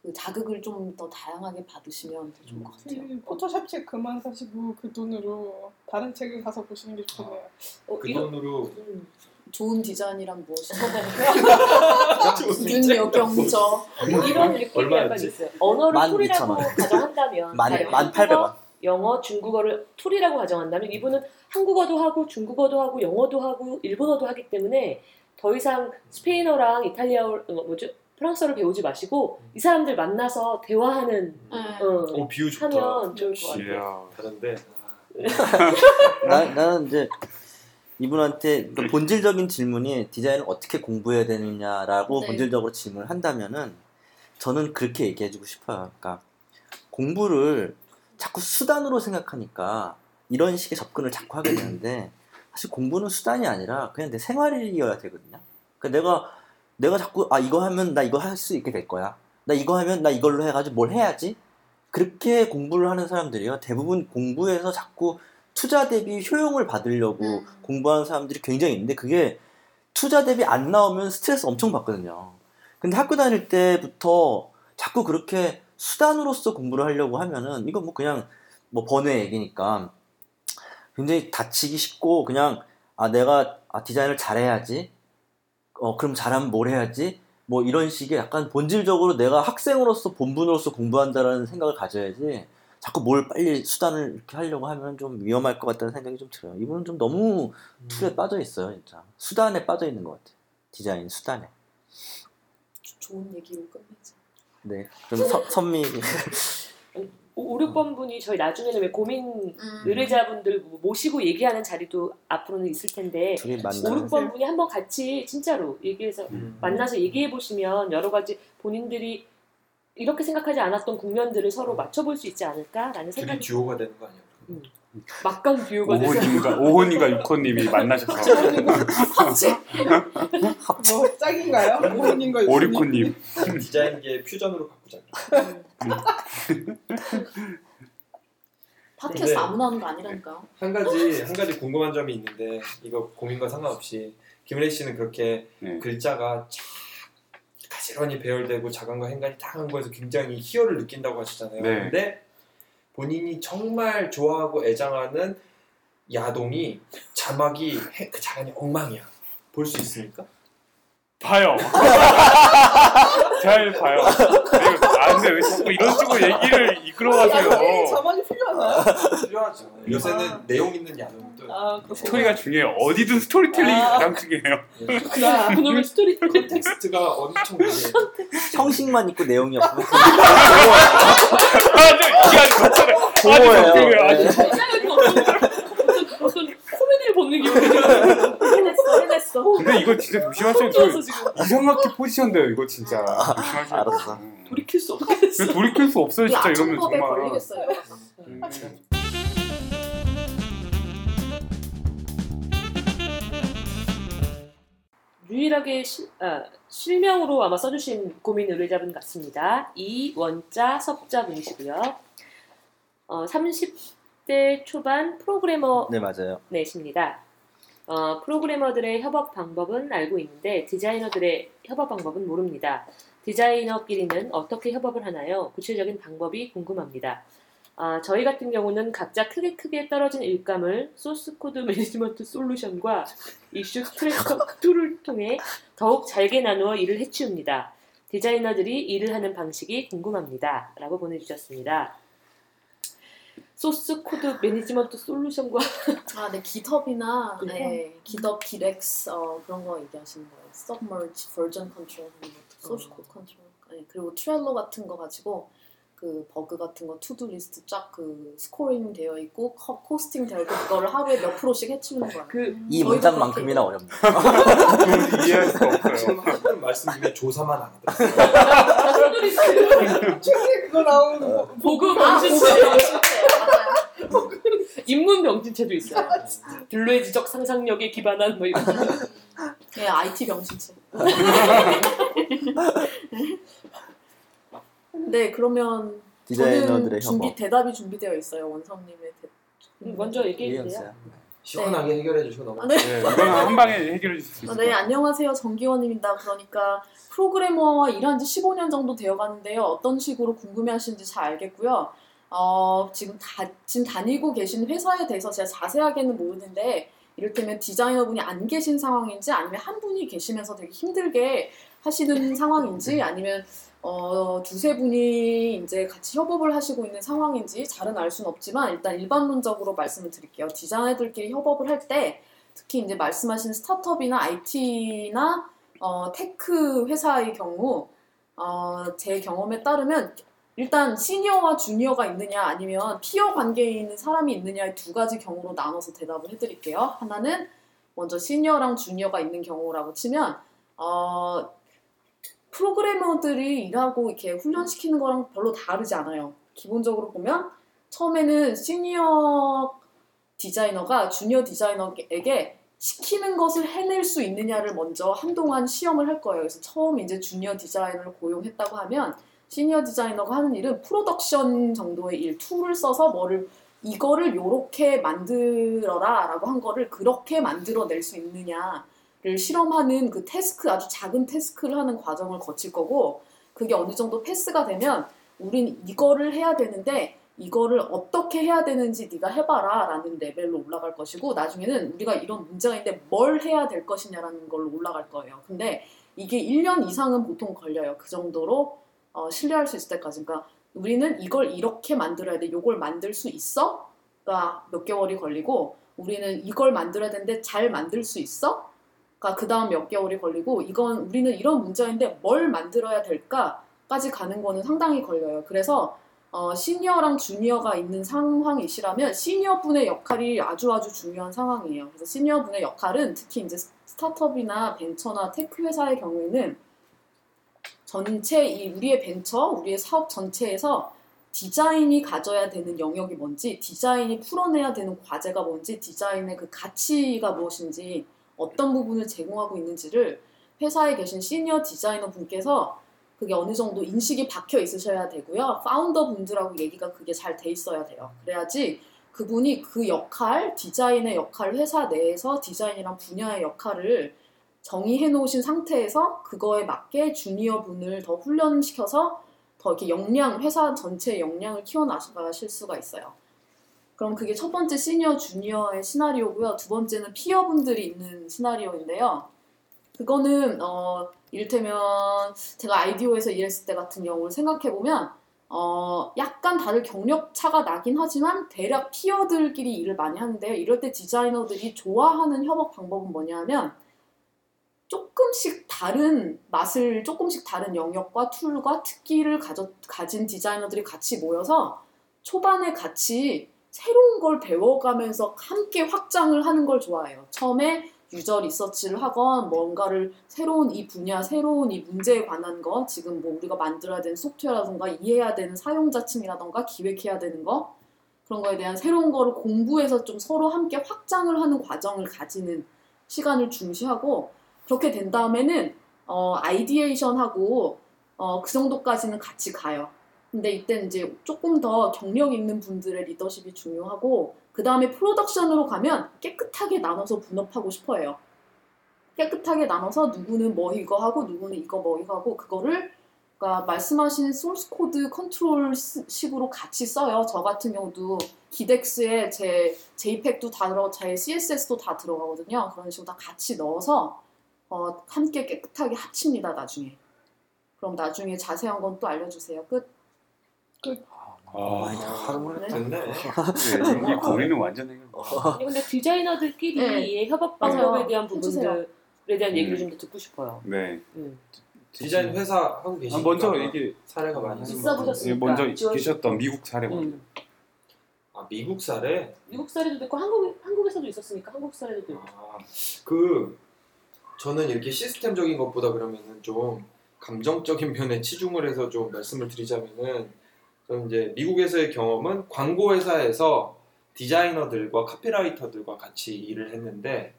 그 자극을 좀 더 다양하게 받으시면 더 좋을 것 같아요. 그 포토샵 책 그만 사시고 그 돈으로 다른 책을 사서 보시는 게 좋겠네요. 어, 그 이런 돈으로 음, 좋은 디자인이란 무엇인가? 윤여경저 이런 느낌이 약간? 있어요. 언어를 만 툴이라고. 가정한다면 만, 가령 만 800원. 영어, 중국어를 툴이라고 가정한다면 이분은 한국어도 하고 중국어도 하고 영어도 하고 일본어도 하기 때문에 더 이상 스페인어랑 이탈리아어 어, 뭐죠? 프랑스어를 배우지 마시고 이 사람들 만나서 대화하는 네. 어, 오 비유 좋다. 하면 좋을 것 같아요. 다른데 나, 나는 이제 이분한테 그 본질적인 질문이 디자인을 어떻게 공부해야 되느냐라고 네. 본질적으로 질문을 한다면은 저는 그렇게 얘기해주고 싶어요. 그러니까 공부를 자꾸 수단으로 생각하니까 이런 식의 접근을 자꾸 하게 되는데 사실 공부는 수단이 아니라 그냥 내 생활이어야 되거든요. 그러니까 내가 내가 자꾸 아 이거 하면 나 이거 할 수 있게 될 거야. 나 이거 하면 나 이걸로 해가지고 뭘 해야지. 그렇게 공부를 하는 사람들이요. 대부분 공부에서 자꾸 투자 대비 효용을 받으려고 음. 공부하는 사람들이 굉장히 있는데 그게 투자 대비 안 나오면 스트레스 엄청 받거든요. 근데 학교 다닐 때부터 자꾸 그렇게 수단으로서 공부를 하려고 하면은 이건 뭐 그냥 뭐 번외 얘기니까 굉장히 다치기 쉽고 그냥 아 내가 아 디자인을 잘해야지 어 그럼 잘하면 뭘 해야지 뭐 이런 식의 약간 본질적으로 내가 학생으로서 본분으로서 공부한다라는 생각을 가져야지 자꾸 뭘 빨리 수단을 이렇게 하려고 하면 좀 위험할 것 같다는 생각이 좀 들어요. 이분은 좀 너무 툴에 빠져 있어요, 진짜. 수단에 빠져 있는 것 같아요. 디자인 수단에. 좋은 얘기로 끝내자. 네. 좀 서, 선미. 5, 6번 분이 저희 나중에는 왜 고민 음. 의뢰자분들 모시고 얘기하는 자리도 앞으로는 있을 텐데 둘이 5, 만나는. 6번 분이 한번 같이 진짜로 얘기해서 음. 만나서 얘기해 보시면 여러 가지 본인들이 이렇게 생각하지 않았던 국면들을 서로 맞춰볼 수 있지 않을까라는 둘이 생각이 듀오가 되는 거 아니야? 막강 듀오가 돼서 오호님과 오호님과 육호님이 만나셔서 합체. 뭐 짝인가요? 오호님과 유진님? 오리코님 디자인계 퓨전으로 바꾸자. 팟캐스트 네. 아무나 하는 거 아니라니까요. 한 가지 한 가지 궁금한 점이 있는데 이거 고민과 상관없이 김은혜 씨는 그렇게 네. 글자가 쫙 가지런히 배열되고 자간과 행간이 다한 거에서 굉장히 희열을 느낀다고 하시잖아요. 네. 근데 본인이 정말 좋아하고 애장하는 야동이 자막이 해- 그 자간이 엉망이야. 볼 수 있습니까? 봐요. 잘 봐요. 네, 아 근데 왜 자꾸 이런 식으로 얘기를 이끌어가세요? 자막이 필요하나요? 필요하죠. 요새는 내용 있는 야동도 아, 스토리가 중요해요. 어디든 스토리텔링이 아. 가장 중요해요. 야 그놈의 스토리 텍스트가 엄청 이게 형식만 있고 내용이 없으면 아주 이게 아주 좋잖아요. 아주 보호예요. 좋고요. 아주 어떤 어떤 코미디를 보는 기분이 해냈어 해냈어 근데 이거 진짜 조심하셔야 돼요. 이상하게 포지션 돼요. 이거 진짜 조심하셔야 돼요. 알았어. 돌이킬 수 이거 돌이킬 수 없어요. 진짜 이러면 정말. 걸리겠어요. 음. 유일하게 실, 아, 실명으로 아마 써주신 고민 의뢰자분 같습니다. 이 원자 섭자분이시고요. 어, 30대 초반 프로그래머 네, 맞아요. 넷입니다. 어, 프로그래머들의 협업 방법은 알고 있는데 디자이너들의 협업 방법은 모릅니다. 디자이너끼리는 어떻게 협업을 하나요? 구체적인 방법이 궁금합니다. 아, 저희 같은 경우는 각자 크게 크게 떨어진 일감을 source code management solution과 issue tracker 툴을 통해 더욱 잘게 나누어 일을 해치웁니다. 디자이너들이 일을 하는 방식이 궁금합니다. 라고 보내주셨습니다. source code management solution과 아, 네, GitHub나 네. 네, GitHub, GitX 어, 그런 거 얘기하시는 거예요. Submerge, Version Control, Source Code Control. 네, 그리고 트렐로 같은 거 가지고 그 버그 같은 거 to-do list 쫙 그 scoring 되어 있고 커, 포스팅 되어 있고 그거를 하루에 몇 프로씩 해치우는 거예요. 그이 저희도 문장만큼이나 어렵네요. 그건 이해할 수가 없어요. 하는 말씀 중에 조사만 안 하더라고요. 책에 그거 나오는 거. 보고 아, 병신체 그거 진짜 맞아요. 인문 병신체도 있어요. 블루의 지적 상상력에 기반한 뭐 이런. 네, IT 병신체. 네, 그러면 디자이너들의 저는 준비. 대답이 준비되어 있어요 원성님의 대... 먼저 얘기해 주세요. 이해했어요. 시원하게 해결해 주시고 넘어. 아, 네. 네, 이거는 한 방에 해결해 줄수 있을 아, 것 네. 안녕하세요. 정기원입니다. 그러니까 프로그래머와 일한 지 15년 정도 되어 가는데요. 어떤 식으로 궁금해 하시는지 잘 알겠고요. 어, 지금 다, 지금 다니고 계신 회사에 대해서 제가 자세하게는 모르는데, 이를테면 디자이너분이 안 계신 상황인지 아니면 한 분이 계시면서 되게 힘들게 하시는 상황인지 아니면 어, 두세 분이 이제 같이 협업을 하시고 있는 상황인지 잘은 알 수는 없지만 일단 일반론적으로 말씀을 드릴게요. 디자이너들끼리 협업을 할 때 특히 이제 말씀하신 스타트업이나 IT나 어, tech 회사의 경우 어, 제 경험에 따르면 일단 시니어와 주니어가 있느냐 아니면 peer 관계에 있는 사람이 있느냐의 두 가지 경우로 나눠서 대답을 해드릴게요. 하나는 먼저 시니어랑 주니어가 있는 경우라고 치면 어, 프로그래머들이 일하고 이렇게 훈련시키는 거랑 별로 다르지 않아요. 기본적으로 보면 처음에는 시니어 디자이너가 주니어 디자이너에게 시키는 것을 해낼 수 있느냐를 먼저 한동안 시험을 할 거예요. 그래서 처음 이제 주니어 디자이너를 고용했다고 하면 시니어 디자이너가 하는 일은 프로덕션 정도의 일, 툴을 써서 뭐를 이거를 요렇게 만들어라 라고 한 거를 그렇게 만들어낼 수 있느냐 를 실험하는 그 task, 아주 작은 task를 하는 과정을 거칠 거고 그게 어느 정도 패스가 되면 우린 이거를 해야 되는데 이거를 어떻게 해야 되는지 네가 해봐라 라는 레벨로 올라갈 것이고 나중에는 우리가 이런 문제가 있는데 뭘 해야 될 것이냐라는 걸로 올라갈 거예요. 근데 이게 1년 이상은 보통 걸려요. 그 정도로 어, 신뢰할 수 있을 때까지. 그러니까 우리는 이걸 이렇게 만들어야 돼. 요걸 만들 수 있어? 가몇 개월이 걸리고 우리는 이걸 만들어야 되는데 잘 만들 수 있어? 그 다음 몇 개월이 걸리고 이건 우리는 이런 문제인데 뭘 만들어야 될까까지 가는 거는 상당히 걸려요. 그래서 어, 시니어랑 주니어가 있는 상황이시라면 시니어 분의 역할이 아주 아주 중요한 상황이에요. 그래서 시니어 분의 역할은 특히 이제 스타트업이나 벤처나 tech 회사의 경우에는 전체 이 우리의 벤처, 우리의 사업 전체에서 디자인이 가져야 되는 영역이 뭔지, 디자인이 풀어내야 되는 과제가 뭔지, 디자인의 그 가치가 무엇인지, 어떤 부분을 제공하고 있는지를 회사에 계신 시니어 디자이너 분께서 그게 어느 정도 인식이 박혀 있으셔야 되고요. 파운더 분들하고 얘기가 그게 잘 돼 있어야 돼요. 그래야지 그분이 그 역할, 디자인의 역할, 회사 내에서 디자인이랑 분야의 역할을 정의해 놓으신 상태에서 그거에 맞게 주니어 분을 더 훈련시켜서 더 이렇게 역량, 회사 전체의 역량을 키워나가실 수가 있어요. 그럼 그게 첫 번째 시니어, 주니어의 시나리오고요. 두 번째는 피어분들이 있는 시나리오인데요. 그거는 어, 이를테면 제가 아이디오에서 일했을 때 같은 경우를 생각해 보면 어, 약간 다들 경력 차가 나긴 하지만 대략 피어들끼리 일을 많이 하는데요. 이럴 때 디자이너들이 좋아하는 협업 방법은 뭐냐면 조금씩 다른 맛을 조금씩 다른 영역과 툴과 특기를 가져, 가진 디자이너들이 같이 모여서 초반에 같이 새로운 걸 배워가면서 함께 확장을 하는 걸 좋아해요. 처음에 유저 리서치를 하건 뭔가를 새로운 이 분야, 새로운 이 문제에 관한 거, 지금 뭐 우리가 만들어야 되는 소프트웨어라던가 이해해야 되는 사용자층이라던가 기획해야 되는 거 그런 거에 대한 새로운 거를 공부해서 좀 서로 함께 확장을 하는 과정을 가지는 시간을 중시하고 그렇게 된 다음에는 어, 아이디에이션하고 어, 그 정도까지는 같이 가요. 근데 이때 이제 조금 더 경력 있는 분들의 리더십이 중요하고 그 다음에 프로덕션으로 가면 깨끗하게 나눠서 분업하고 싶어해요. 깨끗하게 나눠서 누구는 뭐 이거 하고 누구는 이거 뭐 이거 하고 그거를 그러니까 말씀하신 source code control 식으로 같이 써요. 저 같은 경우도 GitX에 제 JPEG도 다 들어, 제 CSS도 다 들어가거든요. 그런 식으로 다 같이 넣어서 어, 함께 깨끗하게 합칩니다. 나중에. 그럼 나중에 자세한 건 또 알려주세요. 끝. 아, 많이 하루만 됐네. 이 고리는 완전 해결. 아니, 근데 디자이너들끼리의 네. 협업. 방법에 대한. 부분들에 대한 얘기를 음. 좀더 듣고 싶어요. 네. 음. 디자인 회사 하고 아, 계시니까 먼저 얘기 사례가 많이 있는 있어 것 보셨어요? 같아요. 예, 먼저 지원- 계셨던 미국 사례 먼저. 음. 아 미국 사례? 미국 사례도 있고 한국 한국에서도 있었으니까 한국 사례도 있고. 아, 그 저는 이렇게 시스템적인 것보다 그러면은 좀 감정적인 면에 치중을 해서 좀 말씀을 드리자면은 저는 이제 미국에서의 경험은 광고 회사에서 디자이너들과 카피라이터들과 같이 일을 했는데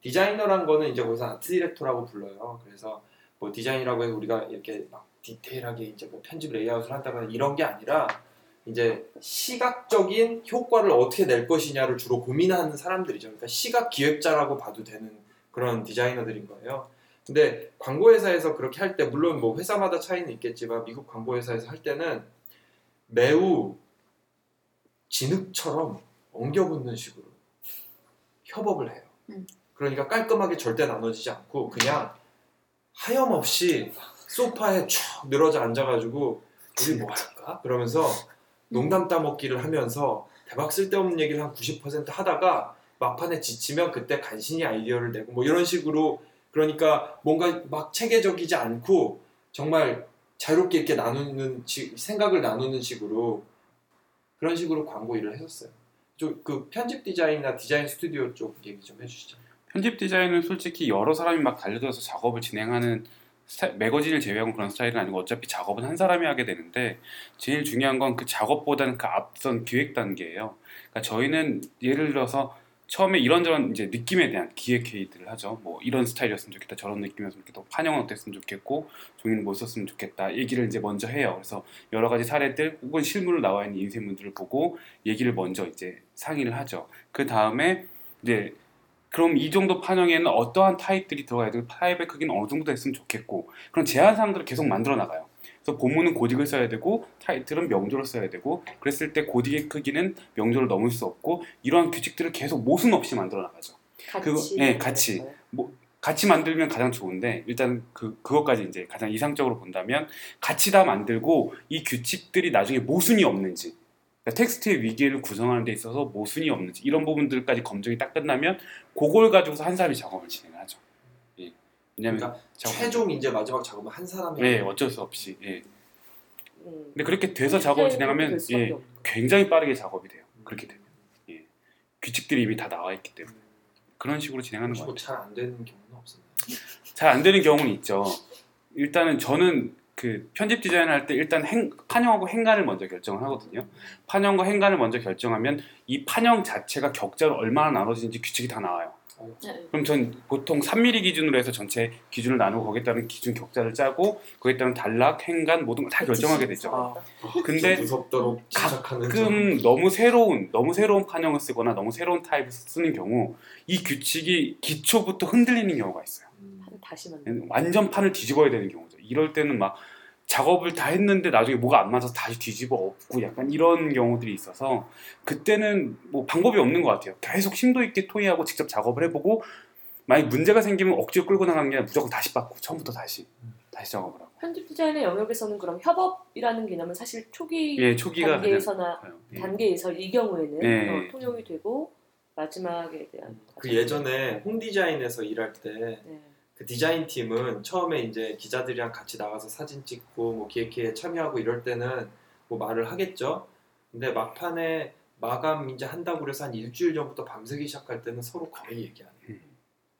디자이너란 거는 이제 거기서 art director라고 불러요. 그래서 뭐 디자인이라고 해서 우리가 이렇게 막 디테일하게 이제 뭐 편집 레이아웃을 한다거나 이런 게 아니라 이제 시각적인 효과를 어떻게 낼 것이냐를 주로 고민하는 사람들이죠. 그러니까 시각 기획자라고 봐도 되는 그런 디자이너들인 거예요. 근데 광고 회사에서 그렇게 할 때 물론 뭐 회사마다 차이는 있겠지만 미국 광고 회사에서 할 때는 매우 진흙처럼 엉겨붙는 식으로 협업을 해요. 음. 그러니까 깔끔하게 절대 나눠지지 않고 그냥 하염없이 소파에 쭉 늘어져 앉아가지고 우리 뭐 할까? 그러면서 농담 따먹기를 하면서 대박 쓸데없는 얘기를 한 90% 하다가 막판에 지치면 그때 간신히 아이디어를 내고 뭐 이런 식으로 그러니까 뭔가 막 체계적이지 않고 정말 자유롭게 이렇게 나누는 시- 생각을 나누는 식으로 그런 식으로 광고 일을 했었어요. 좀 그 편집 디자인이나 디자인 스튜디오 쪽 얘기 좀 해주시죠. 편집 디자인은 솔직히 여러 사람이 막 달려들어서 작업을 진행하는 스타- 매거진을 제외하고 그런 스타일은 아니고 어차피 작업은 한 사람이 하게 되는데 제일 중요한 건 그 작업보다는 그 앞선 기획 단계예요. 그러니까 저희는 예를 들어서 처음에 이런저런 이제 느낌에 대한 기획 회의들을 하죠. 뭐 이런 스타일이었으면 좋겠다, 저런 느낌이었으면 좋겠다, 판형은 어땠으면 좋겠고 종이는 뭐 썼으면 좋겠다 얘기를 이제 먼저 해요. 그래서 여러 가지 사례들 혹은 실물로 나와 있는 인쇄물들을 보고 얘기를 먼저 이제 상의를 하죠. 그 다음에 이제 그럼 이 정도 판형에는 어떠한 타입들이 들어가야 되고 타입의 크기는 어느 정도 됐으면 좋겠고 그런 제한 사항들을 계속 만들어 나가요. 그래서 본문은 고딕을 써야 되고 타이틀은 명조를 써야 되고 그랬을 때 고딕의 크기는 명조를 넘을 수 없고 이러한 규칙들을 계속 모순 없이 만들어 나가죠. 같이. 그거- 네, 같이. 같이 만들면 가장 좋은데 일단 그 그것까지 이제 가장 이상적으로 본다면 같이 다 만들고 이 규칙들이 나중에 모순이 없는지 그러니까 텍스트의 위기를 구성하는 데 있어서 모순이 없는지 이런 부분들까지 검증이 딱 끝나면 그걸 가지고서 한 사람이 작업을. 예. 왜냐하면 그러니까 작업- 최종 이제 마지막 작업은 한 사람이 네 어쩔 수 없이 예. 음. 근데 그렇게 돼서 작업을 진행하면 될 수밖에 예. 굉장히 빠르게 작업이 돼요. 그렇게 되면 예. 규칙들이 이미 다 나와 있기 때문에 그런 식으로 진행하는 거예요. 뭐잘안 되는 경우는 없었나요? 잘 안 되는 경우는 있죠. 일단은 저는 그 편집 디자인 할때 일단 행, 판형하고 행간을 먼저 결정을 하거든요. 판형과 행간을 먼저 결정하면 이 판형 자체가 격자로 얼마나 나눠지는지 규칙이 다 나와요. 네. 그럼 전 보통 3mm 기준으로 해서 전체 기준을 나누고 거기에 따른 기준 격자를 짜고 거기에 따른 단락, 행간 모든 걸 다 결정하게 되죠. 아, 근데 무섭도록 집착하는 가끔 너무 새로운 너무 새로운 판형을 쓰거나 너무 새로운 타입을 쓰는 경우 이 규칙이 기초부터 흔들리는 경우가 있어요. 판 다시 만들. 완전 판을 뒤집어야 되는 경우죠. 이럴 때는 막 작업을 다 했는데 나중에 뭐가 안 맞아서 다시 뒤집어 엎고 약간 이런 경우들이 있어서 그때는 뭐 방법이 없는 것 같아요. 계속 심도 있게 토의하고 직접 작업을 해보고 만약 문제가 생기면 억지로 끌고 나가는 게 아니라 무조건 다시 받고 처음부터 다시 다시 작업을 하고. 편집 디자인의 영역에서는 그럼 협업이라는 개념은 사실 초기 예, 초기가 단계에서나. 예. 단계에서 이 경우에는 네. 어, 통용이 되고 마지막에 대한 그 예전에 홈 디자인에서 일할 때 그 네. 디자인 팀은 처음에 이제 기자들이랑 같이 나가서 사진 찍고 뭐 기획회에 참여하고 이럴 때는 뭐 말을 하겠죠. 근데 막판에 마감 이제 한다고 그래서 한 일주일 전부터 밤새기 시작할 때는 서로 거의 얘기 안 해요. 음.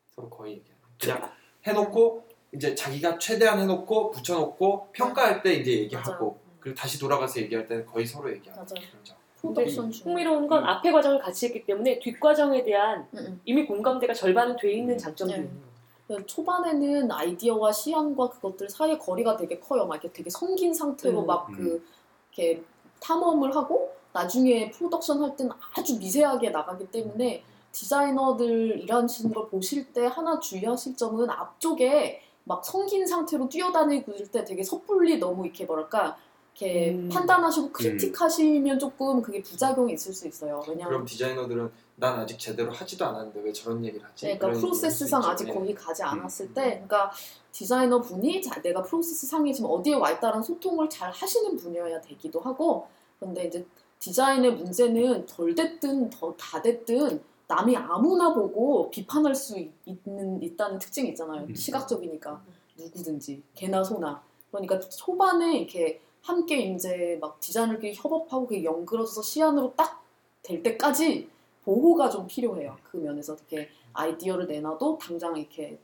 서로 거의 얘기 안 해요. 그냥 해놓고 이제 자기가 최대한 해놓고 붙여놓고 평가할 때 이제 얘기하고 맞아요. 그리고 다시 돌아가서 얘기할 때는 거의 서로 얘기하고 맞아요. 그러죠. 프로덕션 중. 흥미로운 건 앞에 과정을 같이 했기 때문에 뒷 과정에 대한 음, 음. 이미 공감대가 절반은 돼 있는 장점도 네. 있는 거예요. 그러니까 초반에는 아이디어와 시향과 그것들 사이의 거리가 되게 커요. 막 이렇게 되게 성긴 상태로 음. 막그 이렇게 탐험을 하고 나중에 프로덕션 할 때는 아주 미세하게 나가기 때문에 디자이너들 일하시는 걸 보실 때 하나 주의하실 점은 앞쪽에 막 성긴 상태로 뛰어다니고 있을 때 되게 섣불리 너무 이렇게 뭐랄까 이렇게 음. 판단하시고 크리틱하시면 조금 그게 부작용이 있을 수 있어요. 왜냐하면 그럼 디자이너들은 난 아직 제대로 하지도 않았는데 왜 저런 얘기를 하지? 네, 그러니까 프로세스상 아직 있죠. 거기 가지 않았을 음. 때, 그러니까 디자이너 분이 자, 내가 프로세스 상에 지금 어디에 와 있다는 소통을 잘 하시는 분이어야 되기도 하고, 그런데 이제 디자인의 문제는 덜 됐든 더 다 됐든 남이 아무나 보고 비판할 수 있- 있는 있다는 특징이 있잖아요. 음. 시각적이니까 누구든지 개나 소나. 그러니까 초반에 이렇게 함께 이제 막 디자이너끼리 협업하고 그게 연그러져서 시안으로 딱 될 때까지 보호가 좀 필요해요. 그 면에서 이렇게 아이디어를 내놔도 당장 이렇게,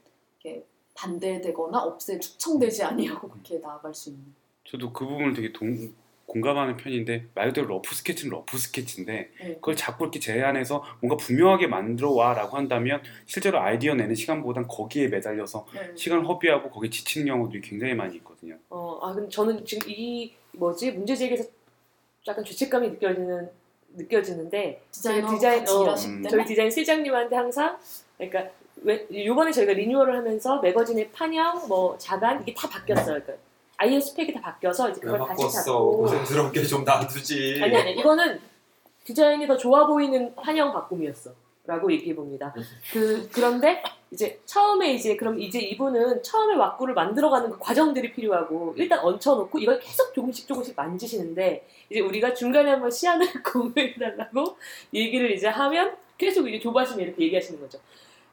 이렇게 반대되거나 없애 축청되지 아니하고 그렇게 나아갈 수 있는. 저도 그 부분을 되게 동, 공감하는 편인데 말 그대로 rough 스케치는 rough 스케치인데 네. 그걸 자꾸 이렇게 제안해서 뭔가 분명하게 만들어 와라고 한다면 실제로 아이디어 내는 시간보단 거기에 매달려서 네. 시간을 허비하고 거기에 지치는 경우들이 굉장히 많이 있거든요. 어, 아 근데 저는 지금 이 뭐지 문제 제기에서 약간 죄책감이 느껴지는 느껴지는데 디자이너 저희 디자인- 어, 저희 디자인 실장님한테 항상 그러니까 왜 이번에 저희가 renewal을 하면서 매거진의 판형, 뭐 자간 이게 다 바뀌었어요. 그러니까 아예 스펙이 다 바뀌어서 이제 왜 그걸 다시? 잡고 고생스럽게 좀 놔두지. 아니 아니 이거는 디자인이 더 좋아 보이는 판형 바꿈이었어. 라고 얘기해 봅니다. 그 그런데 이제 처음에 이제 그럼 이제 이분은 처음에 왁구를 만들어가는 그 과정들이 필요하고 일단 얹혀놓고 이걸 계속 조금씩 조금씩 만지시는데 이제 우리가 중간에 한번 시안을 공유해달라고 얘기를 이제 하면 계속 이제 조바심이 이렇게 얘기하시는 거죠.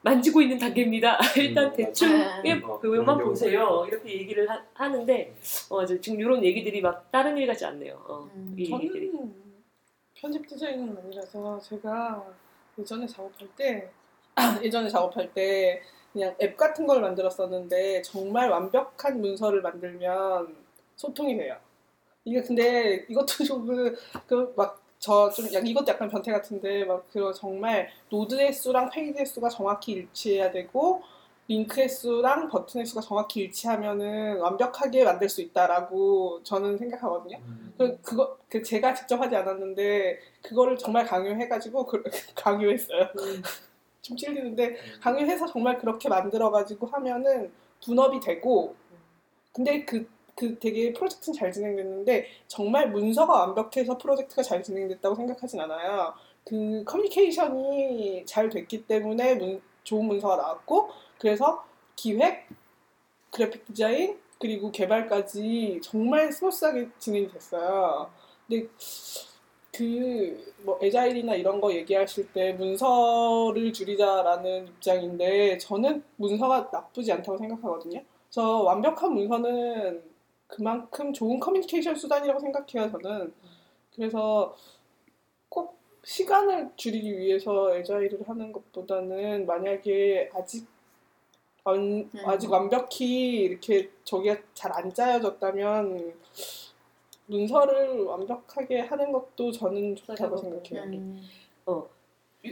만지고 있는 단계입니다. 일단 음, 대충 맞아요. 어, 그것만 그런 보세요. 경우가 이렇게 얘기를 하, 는데 어, 지금 이런 얘기들이 막 다른 일 같지 않네요. 어, 음, 이 얘기들이. 저는 편집 디자인은 아니라서 제가 예전에 작업할 때 예전에 작업할 때 그냥 앱 같은 걸 만들었었는데 정말 완벽한 문서를 만들면 소통이 돼요. 이게 근데 이것도 좀그막 저좀 이것도 약간 변태 같은데 막그 정말 노드의 수랑 페이지의 수가 정확히 일치해야 되고 링크의 수랑 버튼의 수가 정확히 일치하면은 완벽하게 만들 수 있다라고 저는 생각하거든요. 음. 그 그거 그 제가 직접 하지 않았는데 그거를 정말 강요해가지고 그, 강요했어요. 음. 좀 찔리는데 강요해서 정말 그렇게 만들어가지고 하면은 분업이 되고 근데 그, 그 되게 프로젝트는 잘 진행됐는데 정말 문서가 완벽해서 프로젝트가 잘 진행됐다고 생각하진 않아요. 그 커뮤니케이션이 잘 됐기 때문에 문- 좋은 문서가 나왔고 그래서 기획, 그래픽 디자인 그리고 개발까지 정말 smooth하게 진행이 됐어요. 근데 그 뭐 agile이나 이런 거 얘기하실 때 문서를 줄이자라는 입장인데 저는 문서가 나쁘지 않다고 생각하거든요. 저 완벽한 문서는 그만큼 좋은 커뮤니케이션 수단이라고 생각해요. 저는 그래서 꼭 시간을 줄이기 위해서 에자일을 하는 것보다는 만약에 아직 안- 아직 완벽히 이렇게 저게 잘 안 짜여졌다면 문서를 완벽하게 하는 것도 저는 좋다고 생각해요. 음. 요,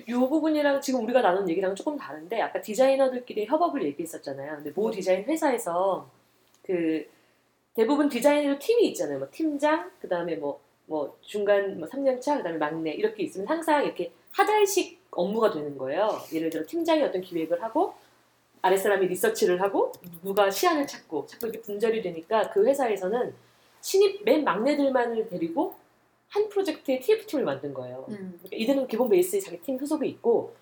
요 부분이랑 지금 우리가 나눈 얘기랑 조금 다른데 아까 디자이너들끼리 협업을 얘기했었잖아요. 근데 모 네. 디자인 회사에서 그 대부분 디자이너 팀이 있잖아요. 뭐 팀장, 그 다음에 뭐, 뭐 중간 뭐 3년차, 그 다음에 막내 이렇게 있으면 항상 이렇게 하달식 업무가 되는 거예요. 예를 들어 팀장이 어떤 기획을 하고 아랫사람이 리서치를 하고 누가 시안을 찾고 자꾸 이렇게 분절이 되니까 그 회사에서는 신입 맨 막내들만을 데리고 한 프로젝트의 TF팀을 만든 거예요. 음. 그러니까 이들은 기본 베이스에 자기 팀 소속이 있고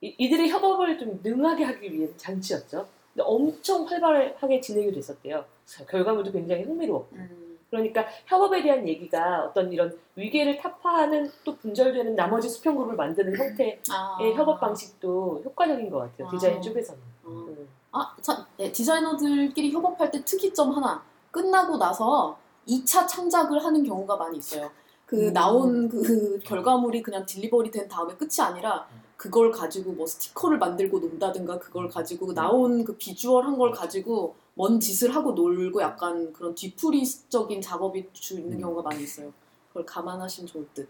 이, 이들의 협업을 좀 능하게 하기 위한 장치였죠. 근데 엄청 활발하게 진행이 됐었대요. 결과물도 굉장히 흥미로웠고. 음. 그러니까 협업에 대한 얘기가 어떤 이런 위계를 타파하는 또 분절되는 나머지 수평 그룹을 만드는 형태의 아. 협업 방식도 효과적인 것 같아요. 아. 디자인 쪽에서는. 어. 음. 아, 참, 네, 디자이너들끼리 협업할 때 특이점 하나. 끝나고 나서 2차 창작을 하는 경우가 많이 있어요. 그 음. 나온 그 결과물이 그냥 딜리버리 된 다음에 끝이 아니라 그걸 가지고 뭐 스티커를 만들고 논다든가 그걸 가지고 그 나온 그 비주얼 한 걸 가지고 먼 짓을 하고 놀고 약간 그런 뒤풀이적인 작업이 주 있는 경우가 많이 있어요. 그걸 감안하시면 좋을 듯.